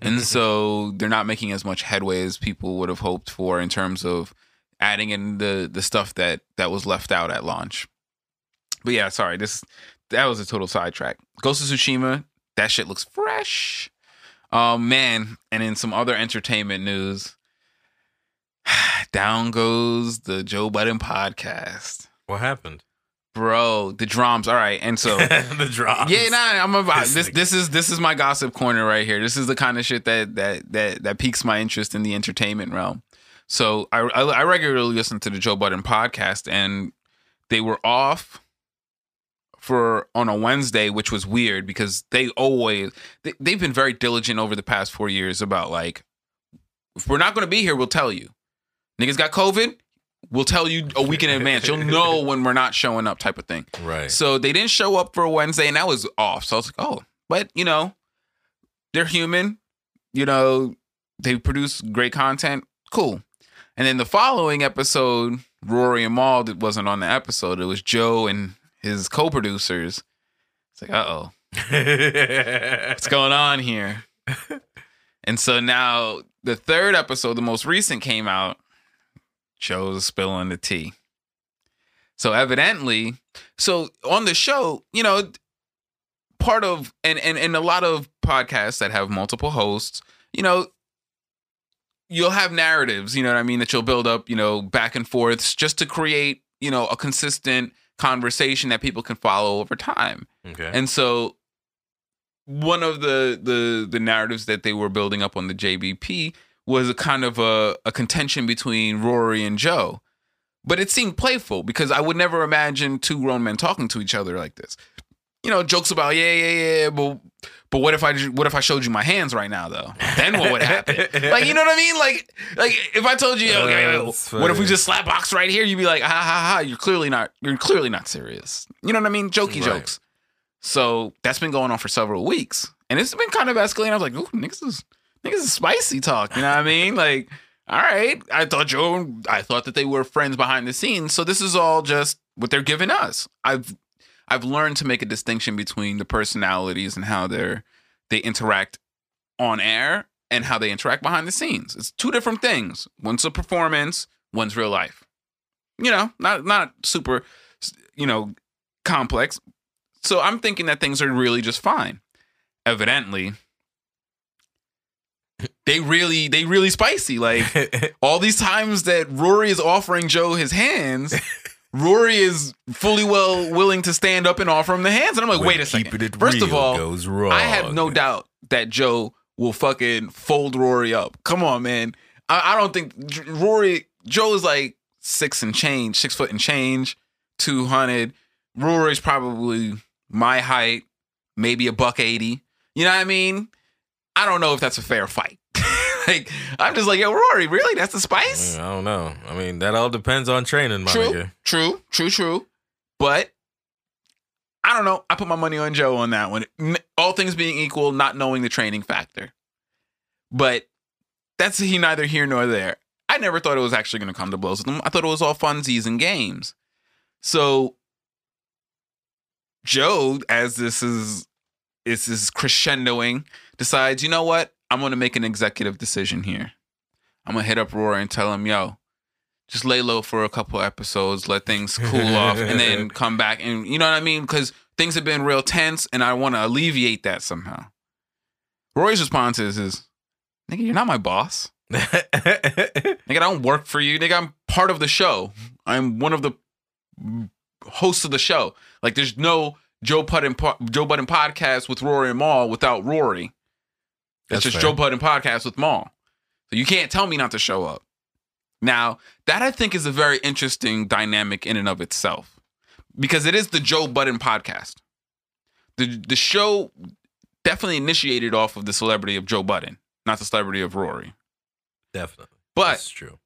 and so they're not making as much headway as people would have hoped for in terms of adding in the the stuff that that was left out at launch. But yeah, sorry, this that was a total sidetrack. Ghost of Tsushima, that shit looks fresh. Oh man, and in some other entertainment news, <sighs> down goes the Joe Budden podcast. What happened? Bro, the drums. All right, and so <laughs> the drop. yeah, nah, I'm about This this. This is this is my gossip corner right here. This is the kind of shit that that that that piques my interest in the entertainment realm. So I I, I regularly listen to the Joe Budden podcast, and they were off for on a Wednesday, which was weird because they always they, they've been very diligent over the past four years about like if we're not going to be here, we'll tell you. Niggas got COVID. We'll tell you a week in advance. You'll <laughs> know when we're not showing up, type of thing. Right. So they didn't show up for a Wednesday, and that was off. So I was like, oh, but you know, they're human. You know, they produce great content. Cool. And then the following episode, Rory and Mal that wasn't on the episode. It was Joe and his co-producers. It's like, uh oh, <laughs> what's going on here? and so now the third episode, the most recent, came out. Joe's spilling the tea. So evidently, so on the show, you know, part of and and and a lot of podcasts that have multiple hosts, you know, you'll have narratives, you know what I mean, that you'll build up, you know, back and forths just to create, you know, a consistent conversation that people can follow over time. okay. And so one of the the the narratives that they were building up on the JBP was a kind of a, a contention between Rory and Joe. But it seemed playful because I would never imagine two grown men talking to each other like this. You know, jokes about yeah, yeah, yeah, but but what if I what if I showed you my hands right now though? Then what would happen? <laughs> like you know what I mean? Like like if I told you, Uh, okay, that's what if we just slap box right here? You'd be like, ha ha ha! You're clearly not you're clearly not serious. You know what I mean? Jokey Right. jokes. So that's been going on for several weeks, and it's been kind of escalating. I was like, ooh, niggas is niggas is spicy talk. You know what I mean? Like, all right, I thought Joe, I thought that they were friends behind the scenes. So this is all just what they're giving us. I've I've learned to make a distinction between the personalities and how they're they interact on air and how they interact behind the scenes. It's two different things. One's a performance, one's real life. You know, not not super, you know, complex. So I'm thinking that things are really just fine. Evidently, they really they really spicy. Like <laughs> all these times that Rory is offering Joe his hands, <laughs> Rory is fully well willing to stand up and offer him the hands. And I'm like, When wait a second. First of all. I have no doubt that Joe will fucking fold Rory up. Come on, man. I, I don't think Rory Joe is like six and change, six foot and change, two hundred. Rory's probably my height, maybe a buck eighty. You know what I mean? I don't know if that's a fair fight. <laughs> <laughs> like I'm just like, yo, Rory, really? That's the spice? I don't know. I mean, that all depends on training, my True, nigga. true, true, true. But I don't know. I put my money on Joe on that one. All things being equal, not knowing the training factor. But that's he neither here nor there. I never thought it was actually going to come to blows with them. I thought it was all funsies and games. So Joe, as this is is is crescendoing, decides, you know what? I'm to make an executive decision here. I'm gonna hit up Rory and tell him, yo, just lay low for a couple episodes, let things cool off, and then <laughs> come back. And you know what I mean? Because things have been real tense, and I want to alleviate that somehow. Rory's response is, is, nigga, you're not my boss. <laughs> Nigga, I don't work for you. Nigga, I'm part of the show. I'm one of the hosts of the show. Like, there's no Joe Budden, Joe Budden podcast with Rory and Mal without Rory. That's, That's just fair. Joe Budden podcast with Mal. So you can't tell me not to show up. Now, that I think is a very interesting dynamic in and of itself because it is the Joe Budden podcast. The the show definitely initiated off of the celebrity of Joe Budden, not the celebrity of Rory. Definitely. But That's true.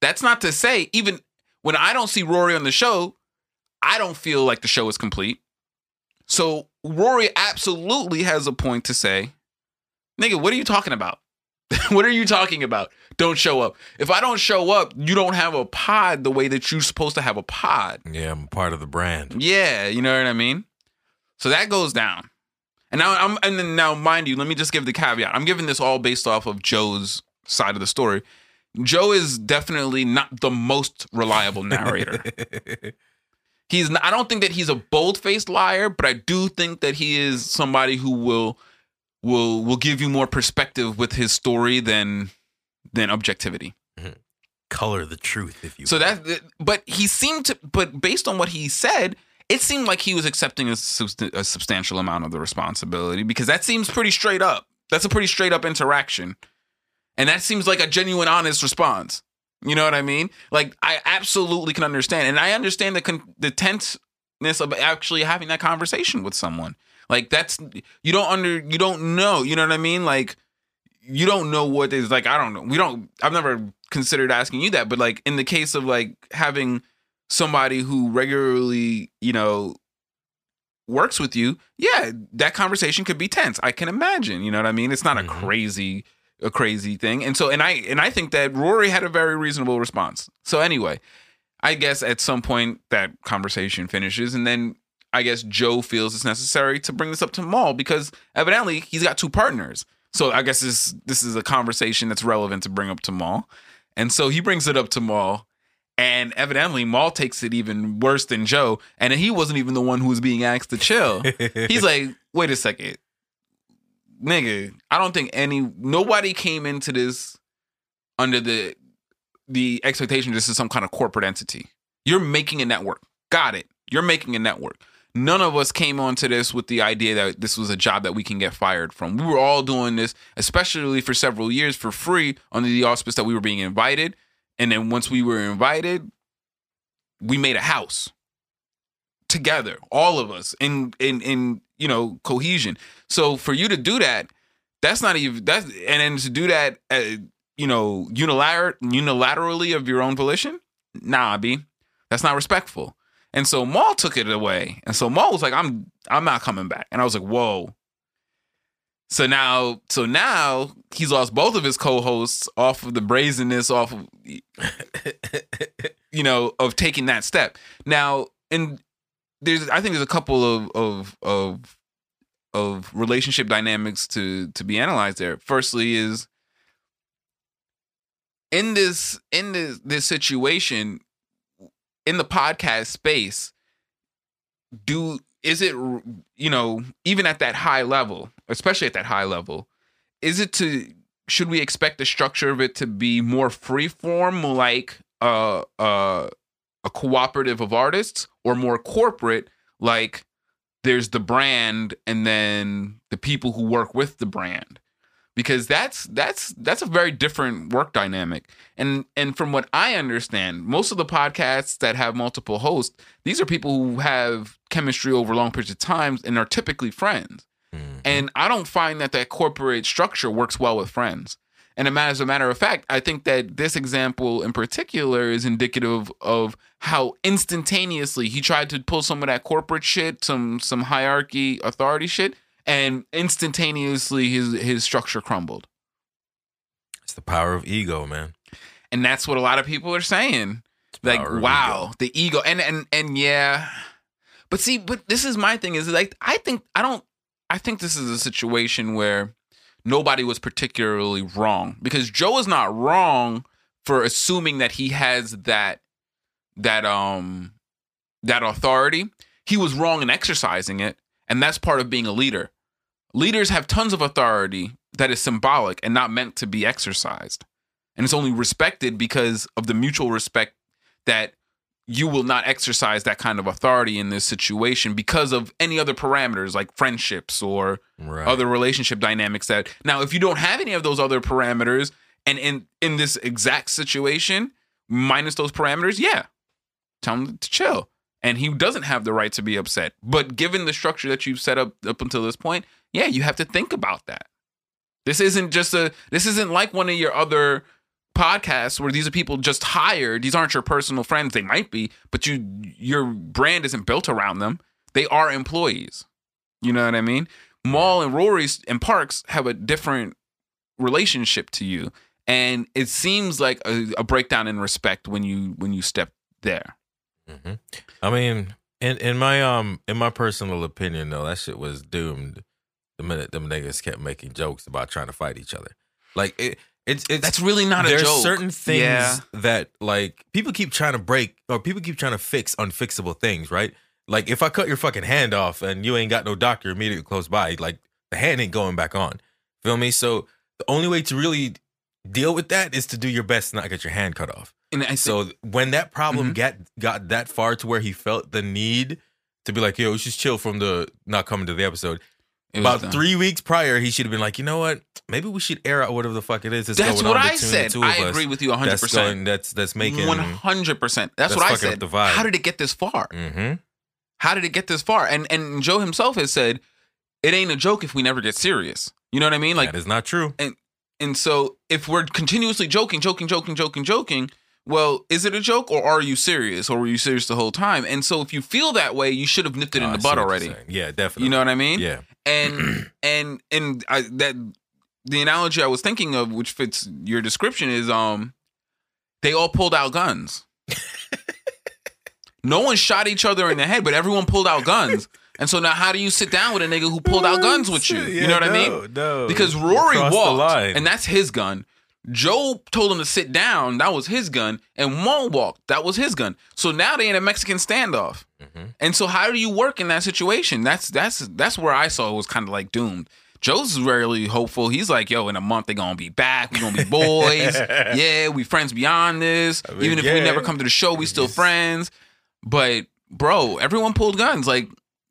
that's not to say even when I don't see Rory on the show, I don't feel like the show is complete. So Rory absolutely has a point to say, nigga, what are you talking about? <laughs> what are you talking about? Don't show up. If I don't show up, you don't have a pod the way that you're supposed to have a pod. Yeah, I'm part of the brand. Yeah, you know what I mean? So that goes down. And now I'm and then now mind you, let me just give the caveat. I'm giving this all based off of Joe's side of the story. Joe is definitely not the most reliable narrator. <laughs> he's not, I don't think that he's a bold-faced liar, but I do think that he is somebody who will will will give you more perspective with his story than than objectivity. Mm-hmm. Color the truth, if you. So will. that but he seemed to but based on what he said, it seemed like he was accepting a, subst- a substantial amount of the responsibility because that seems pretty straight up. That's a pretty straight up interaction. And that seems like a genuine honest response. You know what I mean? Like I absolutely can understand, and I understand the con- the tenseness of actually having that conversation with someone. Like that's you don't under you don't know. You know what I mean? Like you don't know what is like. I don't know. We don't. I've never considered asking you that, but like in the case of like having somebody who regularly, you know, works with you, yeah, that conversation could be tense. I can imagine. You know what I mean? It's not Mhm. a crazy a crazy thing. And so and I and I think that Rory had a very reasonable response. So anyway, I guess at some point that conversation finishes and then I guess Joe feels it's necessary to bring this up to Mal because evidently he's got two partners. So I guess this this is a conversation that's relevant to bring up to Mal. And so he brings it up to Mal. And evidently Mal takes it even worse than Joe. And he wasn't even the one who was being asked to chill. <laughs> He's like, wait a second. Nigga, I don't think any nobody came into this under the the expectation this is some kind of corporate entity. You're making a network. Got it. You're making a network. None of us came onto this with the idea that this was a job that we can get fired from. We were all doing this, especially for several years, for free under the auspice that we were being invited. And then once we were invited, we made a house together, all of us, in in in you know cohesion. So for you to do that, that's not even that's and then to do that, uh, you know, unilateral unilaterally of your own volition, nah, b, that's not respectful. And so Mal took it away, and so Mal was like, "I'm I'm not coming back," and I was like, "Whoa." So now, so now he's lost both of his co-hosts off of the brazenness, off of you know, of taking that step. Now, and there's I think there's a couple of of of of relationship dynamics to to be analyzed there. Firstly is in this in this this situation in the podcast space do is it you know even at that high level especially at that high level is it to should we expect the structure of it to be more free form like uh uh a cooperative of artists or more corporate like there's the brand and then the people who work with the brand because that's that's that's a very different work dynamic and and from what i understand most of the podcasts that have multiple hosts these are people who have chemistry over long periods of time and are typically friends Mhm. and I don't find that that corporate structure works well with friends. And as a matter of fact, I think that this example in particular is indicative of how instantaneously he tried to pull some of that corporate shit, some some hierarchy, authority shit, and instantaneously his his structure crumbled. it's the power of ego, man. And that's what a lot of people are saying. Like, wow, the ego. And and and yeah. But see, but this is my thing is like I think I don't I think this is a situation where nobody was particularly wrong because Joe is not wrong for assuming that he has that that um that authority. He was wrong in exercising it, and that's part of being a leader. Leaders have tons of authority that is symbolic and not meant to be exercised. And it's only respected because of the mutual respect that you will not exercise that kind of authority in this situation because of any other parameters like friendships or Right. other relationship dynamics that now if you don't have any of those other parameters and in in this exact situation minus those parameters yeah tell him to chill and he doesn't have the right to be upset but given the structure that you've set up up until this point yeah you have to think about that. This isn't just a this isn't like one of your other podcasts where these are people just hired. These aren't your personal friends. They might be but you your brand isn't built around them. They are employees. You know what i mean? Mal and Rory's and Parks have a different relationship to you, and it seems like a, a breakdown in respect when you when you step there. hmm I mean, in in my um in my personal opinion though, that shit was doomed the minute them niggas kept making jokes about trying to fight each other. Like it It's it's That's really not a there's joke. certain things Yeah. that like people keep trying to break or people keep trying to fix unfixable things, right? Like if I cut your fucking hand off and you ain't got no doctor immediately close by, like the hand ain't going back on. Feel me? So the only way to really deal with that is to do your best to not get your hand cut off. And I think, So when that problem Mhm. got got that far to where he felt the need to be like, yo, it's just chill from the not coming to the episode. About done. three weeks prior, he should have been like, you know what? Maybe we should air out whatever the fuck it is that's, That's going what on I said. I agree with you 100. That's percent going. That's that's making. One hundred percent. That's that's what I said. How did it get this far? hmm How did it get this far? And and Joe himself has said it ain't a joke if we never get serious. You know what I mean? Like, that is not true. And and so if we're continuously joking, joking, joking, joking, joking, well, is it a joke or are you serious or were you serious the whole time? And so if you feel that way, you should have nipped it Oh, in the butt already. Yeah, definitely. You know what I mean? Yeah. and <clears throat> and and I, that the analogy I was thinking of, which fits your description, is um, they all pulled out guns. <laughs> no one shot each other in the head, but everyone pulled out guns. And so now, how do you sit down with a nigga who pulled out guns with you? you know what I mean? No, Because Rory walked, and that's his gun. Joe told him to sit down. That was his gun. And Mo walked. That was his gun. So now they in a Mexican standoff. Mhm. And so how do you work in that situation? That's that's that's where I saw it was kind of like doomed. Joe's really hopeful. He's like, yo, in a month they're gonna be back. We're gonna be <laughs> boys. yeah, we friends beyond this. I mean, Even if we never come to the show, we still Yes. friends. But bro, everyone pulled guns. Like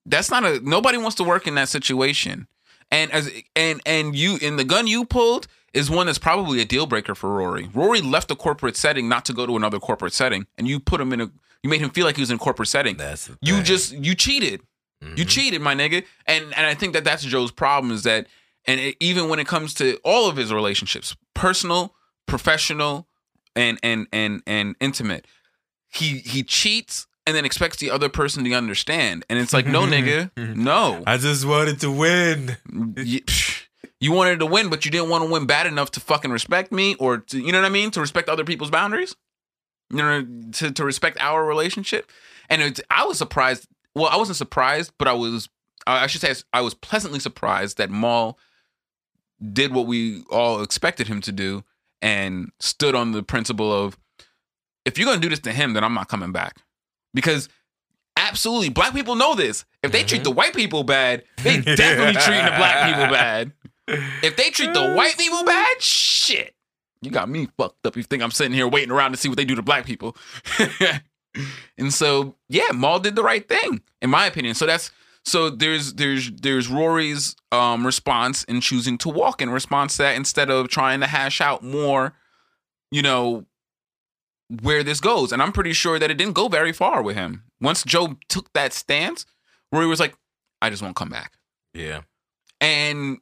that's not a nobody wants to work in that situation. And as and and you in the gun you pulled is one that's probably a deal breaker for Rory. Rory left the corporate setting not to go to another corporate setting, and you put him in a you made him feel like he was in a corporate setting. That's You just you cheated. You Mhm. cheated, my nigga. And and I think that that's Joe's problem is that and it, even when it comes to all of his relationships, personal, professional, and and and and intimate, he he cheats and then expects the other person to understand. And it's like, no, <laughs> nigga, no. I just wanted to win. You, you wanted to win, but you didn't want to win bad enough to fucking respect me or to, you know what I mean? To respect other people's boundaries, you know, to, to respect our relationship. And it's, I was surprised. Well, I wasn't surprised, but I was, I should say, I was pleasantly surprised that Mal did what we all expected him to do and stood on the principle of if you're going to do this to him, then I'm not coming back. Because absolutely, black people know this. If they treat Mhm. the white people bad, they <laughs> definitely treating the black people <laughs> bad. If they treat the white people bad, shit. You got me fucked up. You think I'm sitting here waiting around to see what they do to black people. <laughs> and so, yeah, Mal did the right thing, in my opinion. So that's so there's there's there's Rory's um response in choosing to walk in response to that instead of trying to hash out more, you know, where this goes. And I'm pretty sure that it didn't go very far with him. Once Joe took that stance, Rory was like, I just won't come back. Yeah. And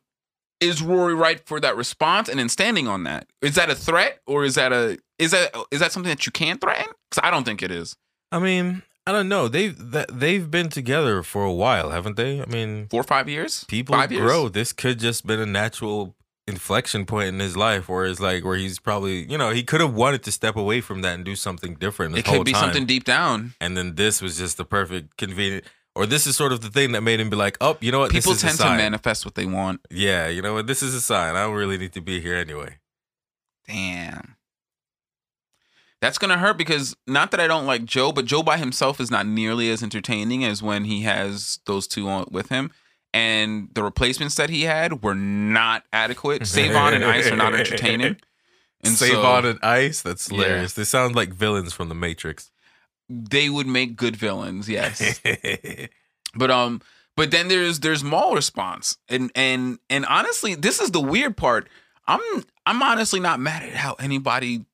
is Rory right for that response and then standing on that? Is that a threat or is that a is that is that something that you can threaten? Because I don't think it is. I mean, I don't know. They've that, they've been together for a while, haven't they? I mean, Four or five years? people Five years? grow. This could just been a natural inflection point in his life where it's like where he's probably you know he could have wanted to step away from that and do something different. It could be time. something deep down. and then this was just the perfect convenient. Or this is sort of the thing that made him be like, "Oh, you know what? People this is a tend to manifest what they want. Yeah, you know what? This is a sign. I don't really need to be here anyway." Damn. That's gonna hurt because not that I don't like Joe, but Joe by himself is not nearly as entertaining as when he has those two on with him. And the replacements that he had were not adequate. <laughs> Savon and Ice are not entertaining. <laughs> And Save so on and ice. That's Yeah. hilarious. They sound like villains from the Matrix. They would make good villains, yes. <laughs> But um, but then there's there's Mal response, and and and honestly, this is the weird part. I'm I'm honestly not mad at how anybody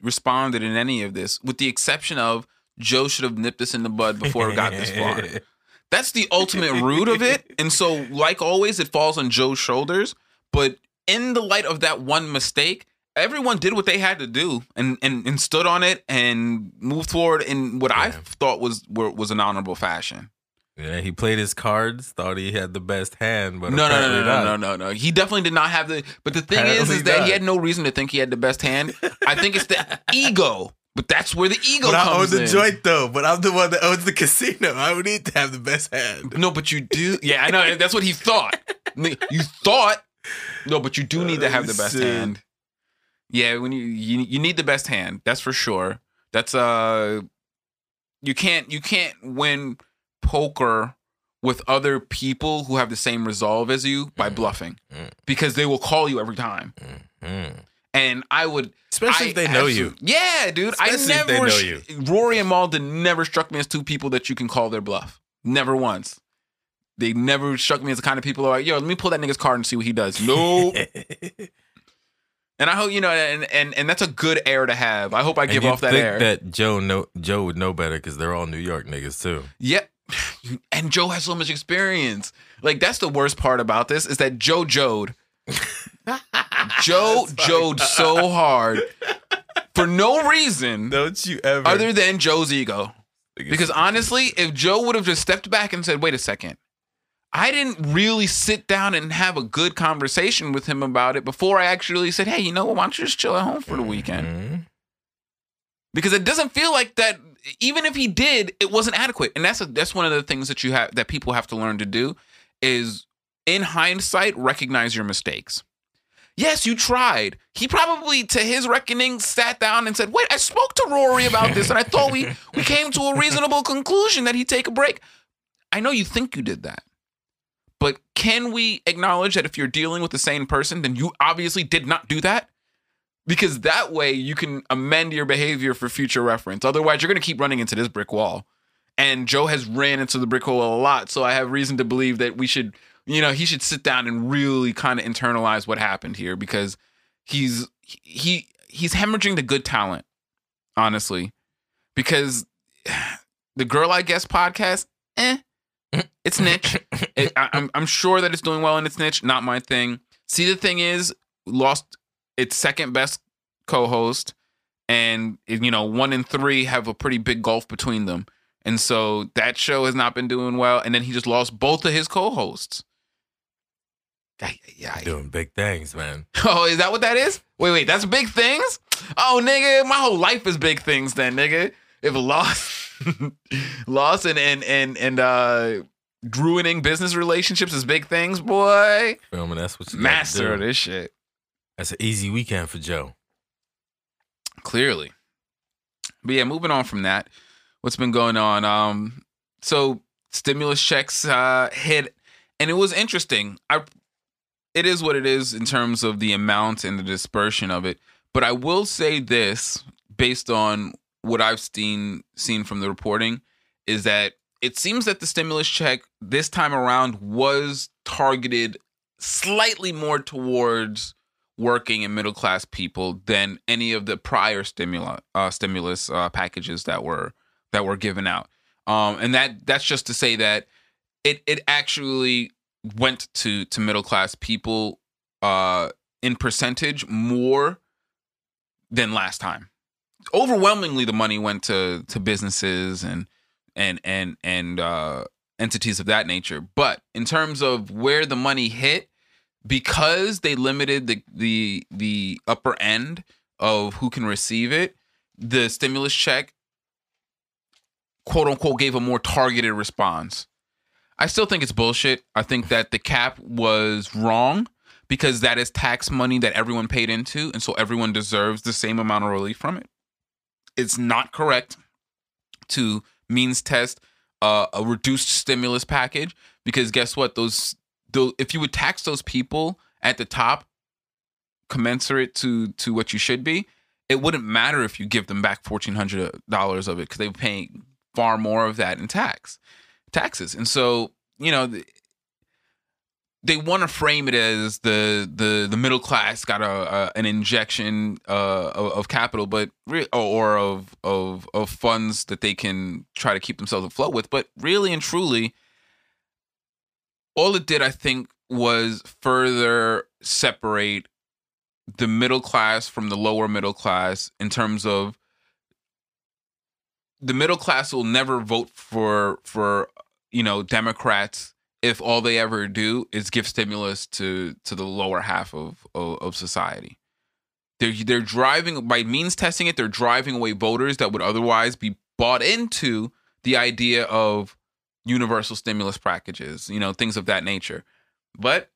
responded in any of this, with the exception of Joe should have nipped this in the bud before it got this far. <laughs> That's the ultimate root of it, and so like always, it falls on Joe's shoulders. But in the light of that one mistake, everyone did what they had to do and and, and stood on it and moved forward in what I thought was were, was an honorable fashion. yeah, he played his cards, thought he had the best hand, but no, no, no, no, no, not. no, no, no. He definitely did not have the. But the thing is, Apparently is that not. he had no reason to think he had the best hand. I think it's the <laughs> ego. But that's where the ego But I own the in. joint though. But I'm the one that owns the casino. I would need to have the best hand. No, but you do. Yeah, I know. That's what he thought. <laughs> You thought. No, but you do need to have the best hand. Yeah, when you, you you need the best hand, that's for sure. That's uh you can't you can't win poker with other people who have the same resolve as you by Mm. bluffing Mm. because they will call you every time. Mm. And I would Especially I if they know you. Yeah, dude. I Especially if they know you. Rory and Malden never struck me as two people that you can call their bluff. Never once. They never struck me as the kind of people who are like, yo, let me pull that nigga's card and see what he does. <laughs> Nope. And I hope you know, and and and that's a good air to have. I hope I give off that think air. that Joe know Joe would know better because they're all New York niggas too. Yep. <sighs> And Joe has so much experience. Like that's the worst part about this is that Joe Jode. <laughs> Joe Jode so hard for no reason <laughs> Don't you ever? other than Joe's ego. Because honestly, if Joe would have just stepped back and said, "Wait a second, I didn't really sit down and have a good conversation with him about it before I actually said, "Hey, you know what? Why don't you just chill at home for the weekend?" Mhm. because it doesn't feel like that even if he did it wasn't adequate and that's a, that's one of the things that you have that people have to learn to do is in hindsight recognize your mistakes yes you tried he probably to his reckoning sat down and said wait i spoke to rory about this and i thought we we came to a reasonable conclusion that he'd take a break i know you think you did that but can we acknowledge that if you're dealing with the same person then you obviously did not do that because that way you can amend your behavior for future reference. Otherwise, you're going to keep running into this brick wall. And Joe has ran into the brick wall a lot, so I have reason to believe that we should, you know, he should sit down and really kind of internalize what happened here because he's he he's hemorrhaging the good talent, honestly, because <sighs> the girl I guess podcast, eh, it's niche. It, I, I'm I'm sure that it's doing well in its niche. Not my thing. See, the thing is, lost its second best co-host, and you know, one and three have a pretty big gulf between them, and so that show has not been doing well. And then he just lost both of his co-hosts. Yeah, Doing big things, man. <laughs> Oh, is that what that is? Wait, wait, that's big things? Oh, nigga, my whole life is big things then, nigga. If loss <laughs> loss and and and and uh ruining business relationships is big things, boy. That's what you Master of this shit. That's an easy weekend for Joe. Clearly. But yeah, moving on from that. What's been going on? Um so stimulus checks uh hit and it was interesting. I it is what it is in terms of the amount and the dispersion of it. But I will say this, based on what I've seen seen from the reporting, is that it seems that the stimulus check this time around was targeted slightly more towards working and middle class people than any of the prior stimulus uh, stimulus uh, packages that were that were given out. Um, and that that's just to say that it it actually went to to middle class people uh, in percentage more than last time. Overwhelmingly, the money went to to businesses and and and and uh, entities of that nature. But in terms of where the money hit, because they limited the the the upper end of who can receive it, the stimulus check quote unquote gave a more targeted response. I still think it's bullshit. I think that the cap was wrong because that is tax money that everyone paid into, and so everyone deserves the same amount of relief from it. It's not correct to means test uh, a reduced stimulus package because guess what? Those, those if you would tax those people at the top, commensurate to to what you should be, it wouldn't matter if you give them back fourteen hundred dollars of it because they were paying far more of that in tax taxes, and so you know. Th- they want to frame it as the the the middle class got a, a an injection uh, of, of capital, but re- or of of of funds that they can try to keep themselves afloat with. But really and truly, all it did, I think, was further separate the middle class from the lower middle class in terms of the middle class will never vote for for you know Democrats if all they ever do is give stimulus to to the lower half of of, of society. They're they're driving by means testing it. They're driving away voters that would otherwise be bought into the idea of universal stimulus packages, you know, things of that nature. But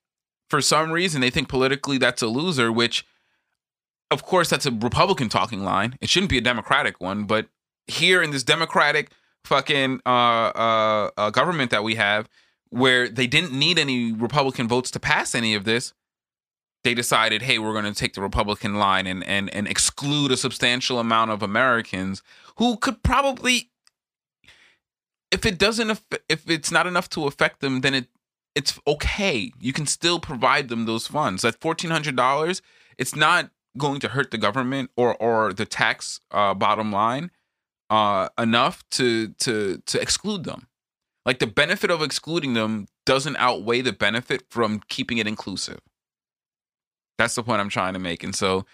for some reason, they think politically that's a loser, which of course, that's a Republican talking line. It shouldn't be a Democratic one. But here in this Democratic fucking uh, uh, uh, government that we have, where they didn't need any Republican votes to pass any of this, they decided, hey, we're going to take the Republican line and and and exclude a substantial amount of Americans who could probably, if it doesn't, if it's not enough to affect them, then it it's okay. You can still provide them those funds. That fourteen hundred dollars, it's not going to hurt the government or or the tax uh, bottom line uh, enough to to to exclude them. Like the benefit of excluding them doesn't outweigh the benefit from keeping it inclusive. That's the point I'm trying to make. And so,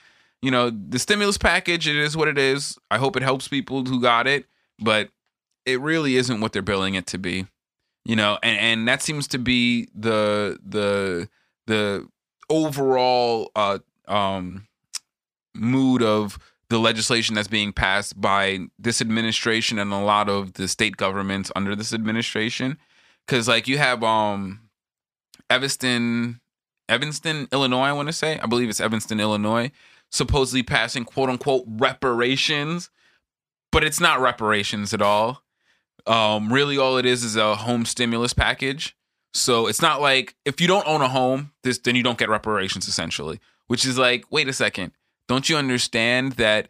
you know, the stimulus package, it is what it is. I hope it helps people who got it, but it really isn't what they're billing it to be. You know, and, and that seems to be the the the overall uh um mood of the legislation that's being passed by this administration and a lot of the state governments under this administration. Because like you have um evanston evanston illinois i want to say? I believe it's evanston illinois supposedly passing quote unquote reparations but it's not reparations at all. Um really all it is is a home stimulus package. So it's not like if you don't own a home this then you don't get reparations essentially which is like wait a second don't you understand that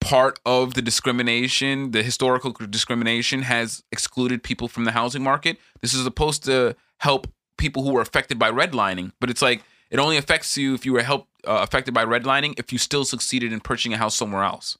part of the discrimination, the historical discrimination, has excluded people from the housing market? This is supposed to help people who were affected by redlining, but it's like it only affects you if you were helped uh, affected by redlining if you still succeeded in purchasing a house somewhere else.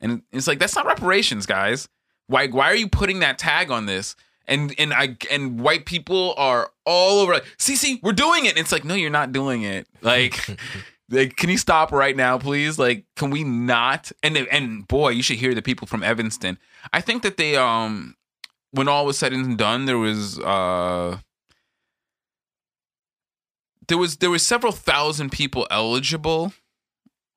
And it's like that's not reparations, guys. Why why are you putting that tag on this? And and I and white people are all over like, see, see, we're doing it. And it's like, no, you're not doing it. Like <laughs> like, can you stop right now, please? Like, can we not? And and boy, you should hear the people from Evanston. I think that they um, when all was said and done, there was uh, there was there was several thousand people eligible.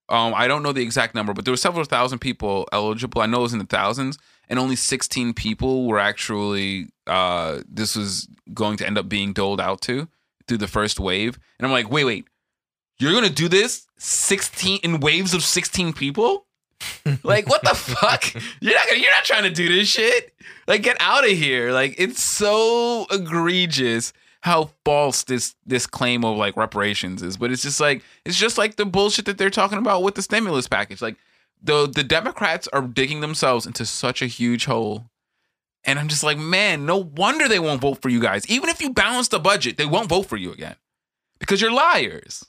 Um, I don't know the exact number, but there were several thousand people eligible. I know it was in the thousands, and only 16 people were actually uh, this was going to end up being doled out to through the first wave. And I'm like, wait, wait, you're gonna do this 16 in waves of 16 people? <laughs> like what the fuck? You're not gonna, you're not trying to do this shit. Like get out of here. Like it's so egregious how false this this claim of like reparations is. But it's just like it's just like the bullshit that they're talking about with the stimulus package. Like the the Democrats are digging themselves into such a huge hole. And I'm just like, man, no wonder they won't vote for you guys. Even if you balance the budget, they won't vote for you again. Because you're liars.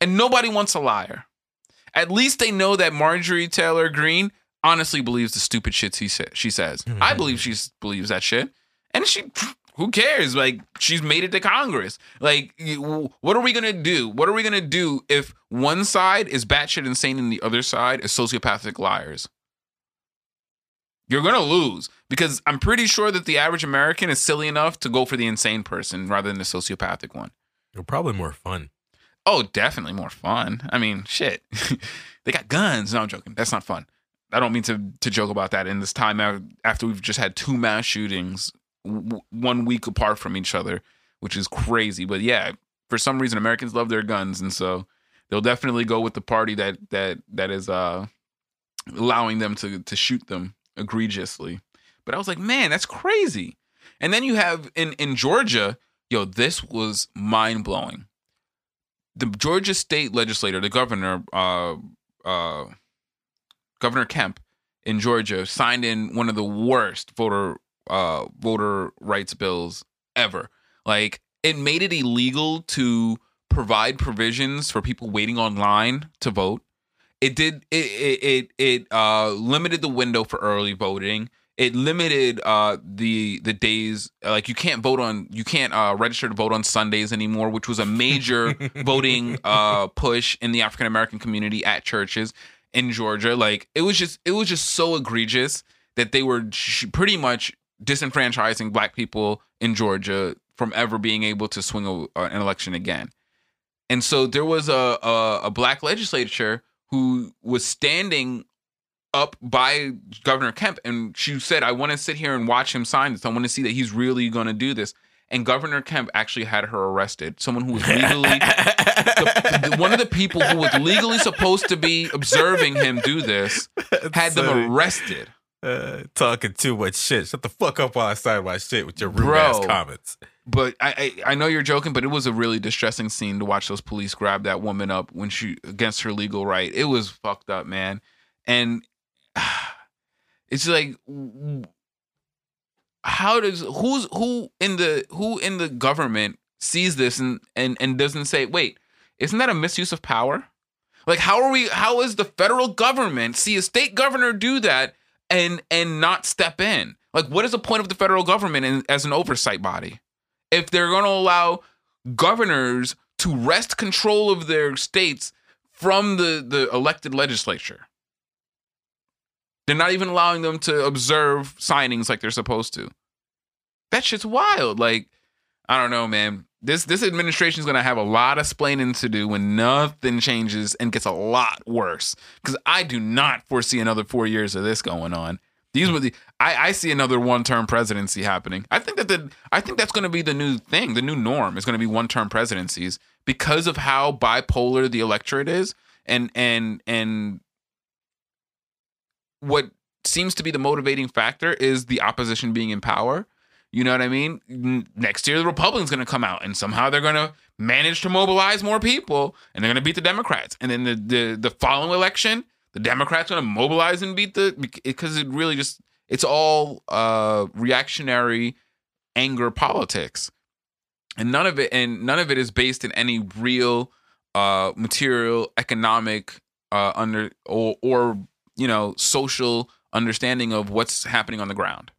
And nobody wants a liar. At least they know that Marjorie Taylor Greene honestly believes the stupid shit he sa- she says. Mm-hmm. I believe she believes that shit. And she, who cares? Like, she's made it to Congress. Like, what are we going to do? What are we going to do if one side is batshit insane and the other side is sociopathic liars? You're going to lose because I'm pretty sure that the average American is silly enough to go for the insane person rather than the sociopathic one. They're probably more fun. Oh, definitely more fun. I mean, shit. <laughs> they got guns. No, I'm joking. That's not fun. I don't mean to to joke about that in this time after we've just had two mass shootings w- one week apart from each other, which is crazy. But yeah, for some reason Americans love their guns and so they'll definitely go with the party that that that is uh allowing them to to shoot them egregiously. But I was like, man, that's crazy. And then you have in in Georgia, yo, this was mind blowing. The Georgia state legislator, the governor, uh, uh, Governor Kemp in Georgia, signed in one of the worst voter uh, voter rights bills ever. Like it made it illegal to provide provisions for people waiting online to vote. It did it it it, it uh, limited the window for early voting. It limited uh, the the days like you can't vote on you can't uh, register to vote on Sundays anymore, which was a major <laughs> voting uh, push in the African American community at churches in Georgia. Like it was just it was just so egregious that they were sh- pretty much disenfranchising black people in Georgia from ever being able to swing a, an election again. And so there was a, a a black legislature who was standing up by Governor Kemp, and she said, "I want to sit here and watch him sign this. I want to see that he's really going to do this." and Governor Kemp actually had her arrested. Someone who was legally the, <laughs> the- one of the people who was legally supposed to be observing him do this had them arrested. uh, talking too much shit. Shut the fuck up while I sign my shit with your rude Bro. ass comments. But I, I I know you're joking, but it was a really distressing scene to watch those police grab that woman up when she against her legal right. It was fucked up, man. And <sighs> it's like how does who's who in the who in the government sees this and and and doesn't say, "Wait, isn't that a misuse of power?" Like how are we how is the federal government see a state governor do that and and not step in? Like what is the point of the federal government in, as an oversight body? If they're going to allow governors to wrest control of their states from the the elected legislature. They're not even allowing them to observe signings like they're supposed to. That shit's wild. Like, I don't know, man. This this administration is gonna have a lot of splaining to do when nothing changes and gets a lot worse. Because I do not foresee another four years of this going on. These were the I, I see another one term presidency happening. I think that the I think that's gonna be the new thing. The new norm is gonna be one term presidencies because of how bipolar the electorate is and and and what seems to be the motivating factor is the opposition being in power. You know what I mean? Next year, the Republicans going to come out, and somehow they're going to manage to mobilize more people, and they're going to beat the Democrats. And then the the, the following election, the Democrats going to mobilize and beat the because it really just it's all uh, reactionary anger politics, and none of it and none of it is based in any real uh, material, economic uh, under or or you know social understanding of what's happening on the ground.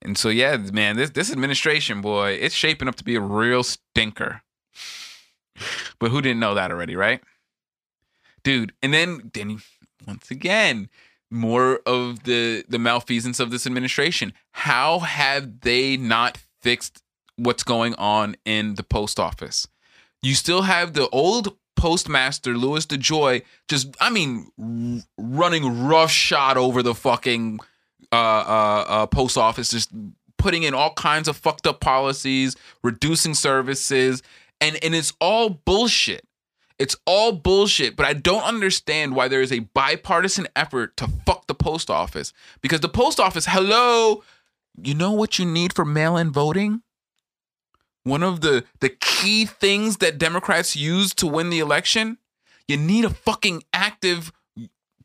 And so yeah, man, this this administration, boy, it's shaping up to be a real stinker. But who didn't know that already, right? Dude, and then then once again, more of the the malfeasance of this administration. How have they not fixed what's going on in the post office? You still have the old postmaster Louis DeJoy just I mean r- running roughshod over the fucking uh, uh, uh, post office, just putting in all kinds of fucked up policies, reducing services, and and it's all bullshit. It's all bullshit, but I don't understand why there is a bipartisan effort to fuck the post office. Because the post office, hello, you know what you need for mail-in voting? One of the the key things that Democrats use to win the election, you need a fucking active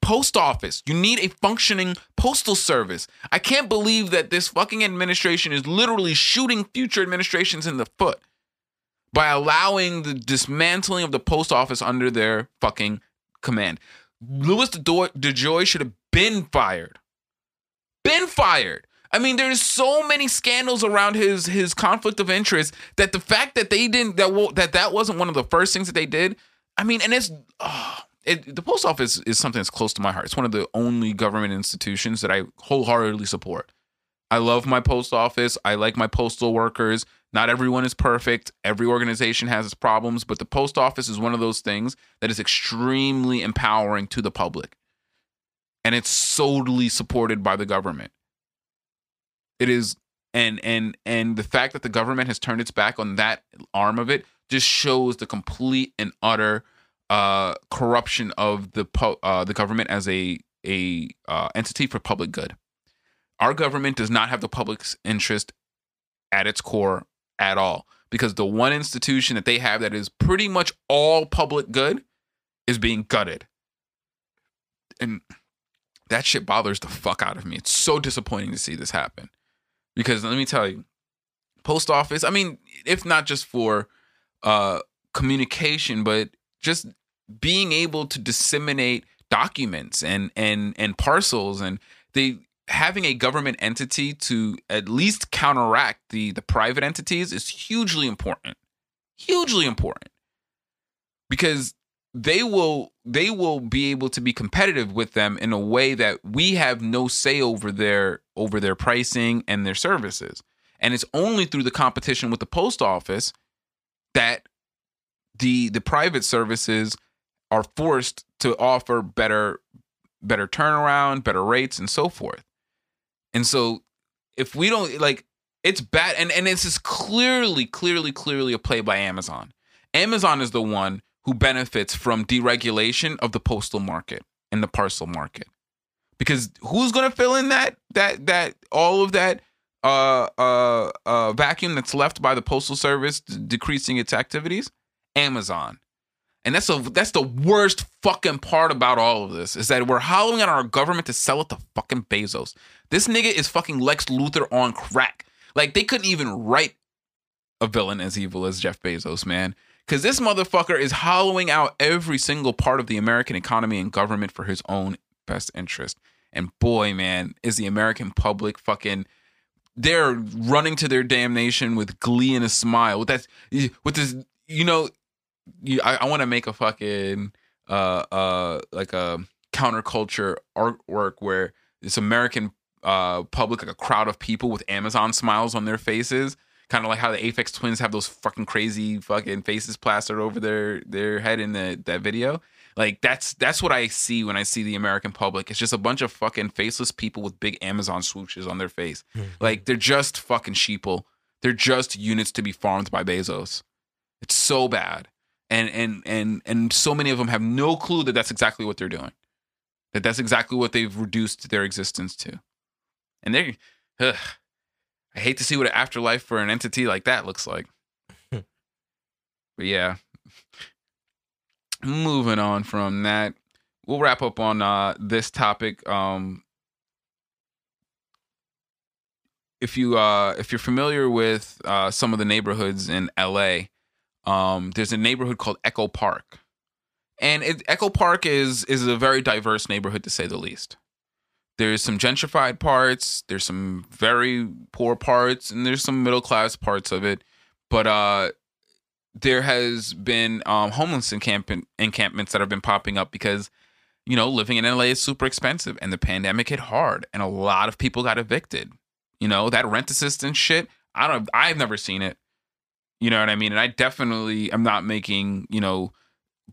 post office. You need a functioning postal service. I can't believe that this fucking administration is literally shooting future administrations in the foot by allowing the dismantling of the post office under their fucking command. Louis DeJoy DeJoy should have been fired. Been fired. I mean, there's so many scandals around his his conflict of interest that the fact that they didn't that that that wasn't one of the first things that they did. I mean, and it's oh, it, the post office is something that's close to my heart. It's one of the only government institutions that I wholeheartedly support. I love my post office. I like my postal workers. Not everyone is perfect. Every organization has its problems, but the post office is one of those things that is extremely empowering to the public. And it's solely supported by the government. It is and and and the fact that the government has turned its back on that arm of it just shows the complete and utter uh, corruption of the po- uh, the government as a a uh, entity for public good. Our government does not have the public's interest at its core at all because the one institution that they have that is pretty much all public good is being gutted. And that shit bothers the fuck out of me. It's so disappointing to see this happen. Because let me tell you, post office, I mean, if not just for uh communication, but just being able to disseminate documents and and and parcels and they having a government entity to at least counteract the the private entities is hugely important. Hugely important. Because they will they will be able to be competitive with them in a way that we have no say over their over their pricing and their services and it's only through the competition with the post office that the the private services are forced to offer better better turnaround better rates and so forth and so if we don't like It's bad, and and this is clearly, clearly, clearly a play by Amazon. Amazon is the one who benefits from deregulation of the postal market and the parcel market, because who's going to fill in that that that all of that uh uh uh vacuum that's left by the postal service d- decreasing its activities? Amazon. And that's the that's the worst fucking part about all of this is that we're hollowing out our government to sell it to fucking Bezos. This nigga is fucking Lex Luthor on crack. Like they couldn't even write a villain as evil as Jeff Bezos, man. Cause this motherfucker is hollowing out every single part of the American economy and government for his own best interest. And boy, man, is the American public fucking they're running to their damnation with glee and a smile. With that with this, you know, I, I want to make a fucking uh uh like a counterculture artwork where this American uh public like a crowd of people with Amazon smiles on their faces, kind of like how the Aphex Twins have those fucking crazy fucking faces plastered over their their head in the that video. Like that's that's what I see when I see the American public. It's just a bunch of fucking faceless people with big Amazon swooshes on their face. Mm-hmm. Like they're just fucking sheeple. They're just units to be farmed by Bezos. It's so bad and and and and so many of them have no clue that that's exactly what they're doing that that's exactly what they've reduced their existence to and they're ugh, i hate to see what an afterlife for an entity like that looks like. But yeah. Moving on from that we'll wrap up on uh this topic um if you uh if you're familiar with uh some of the neighborhoods in la um, there's a neighborhood called Echo Park, and it, Echo Park is is a very diverse neighborhood to say the least. There's some gentrified parts, there's some very poor parts, and there's some middle class parts of it. But uh, there has been um, homeless encampment, encampments that have been popping up because you know living in LA is super expensive, and the pandemic hit hard, and a lot of people got evicted. You know that rent assistance shit. I don't. I've never seen it. You know what I mean? And I definitely am not making, you know,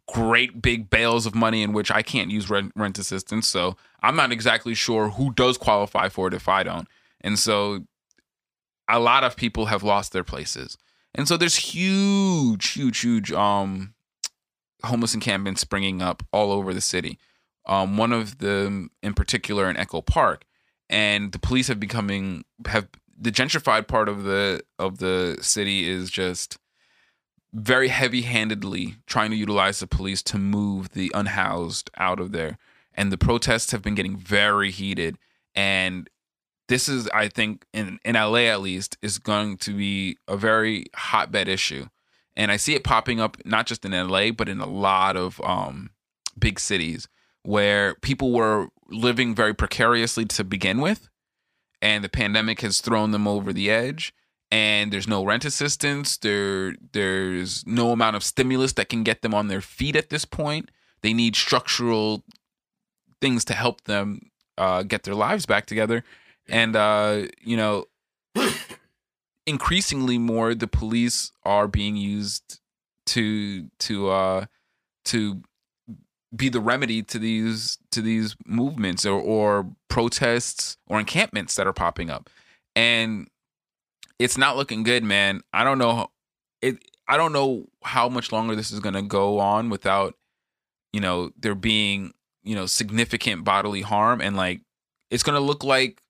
great big bales of money in which I can't use rent, rent assistance. So I'm not exactly sure who does qualify for it if I don't. And so a lot of people have lost their places. And so there's huge, huge, huge um homeless encampments springing up all over the city. Um, one of them in particular in Echo Park, and the police have becoming have the gentrified part of the of the city is just very heavy-handedly trying to utilize the police to move the unhoused out of there. And the protests have been getting very heated. And this is i think in in la at least is going to be a very hotbed issue. And i see it popping up not just in la but in a lot of um, big cities where people were living very precariously to begin with. And the pandemic has thrown them over the edge and there's no rent assistance there there's no amount of stimulus that can get them on their feet at this point. They need structural things to help them uh, get their lives back together. And uh, you know <coughs> increasingly more the police are being used to to uh to be the remedy to these to these movements or, or protests or encampments that are popping up. And it's not looking good man i don't know it i don't know how much longer this is going to go on without you know there being you know significant bodily harm and like it's going to look like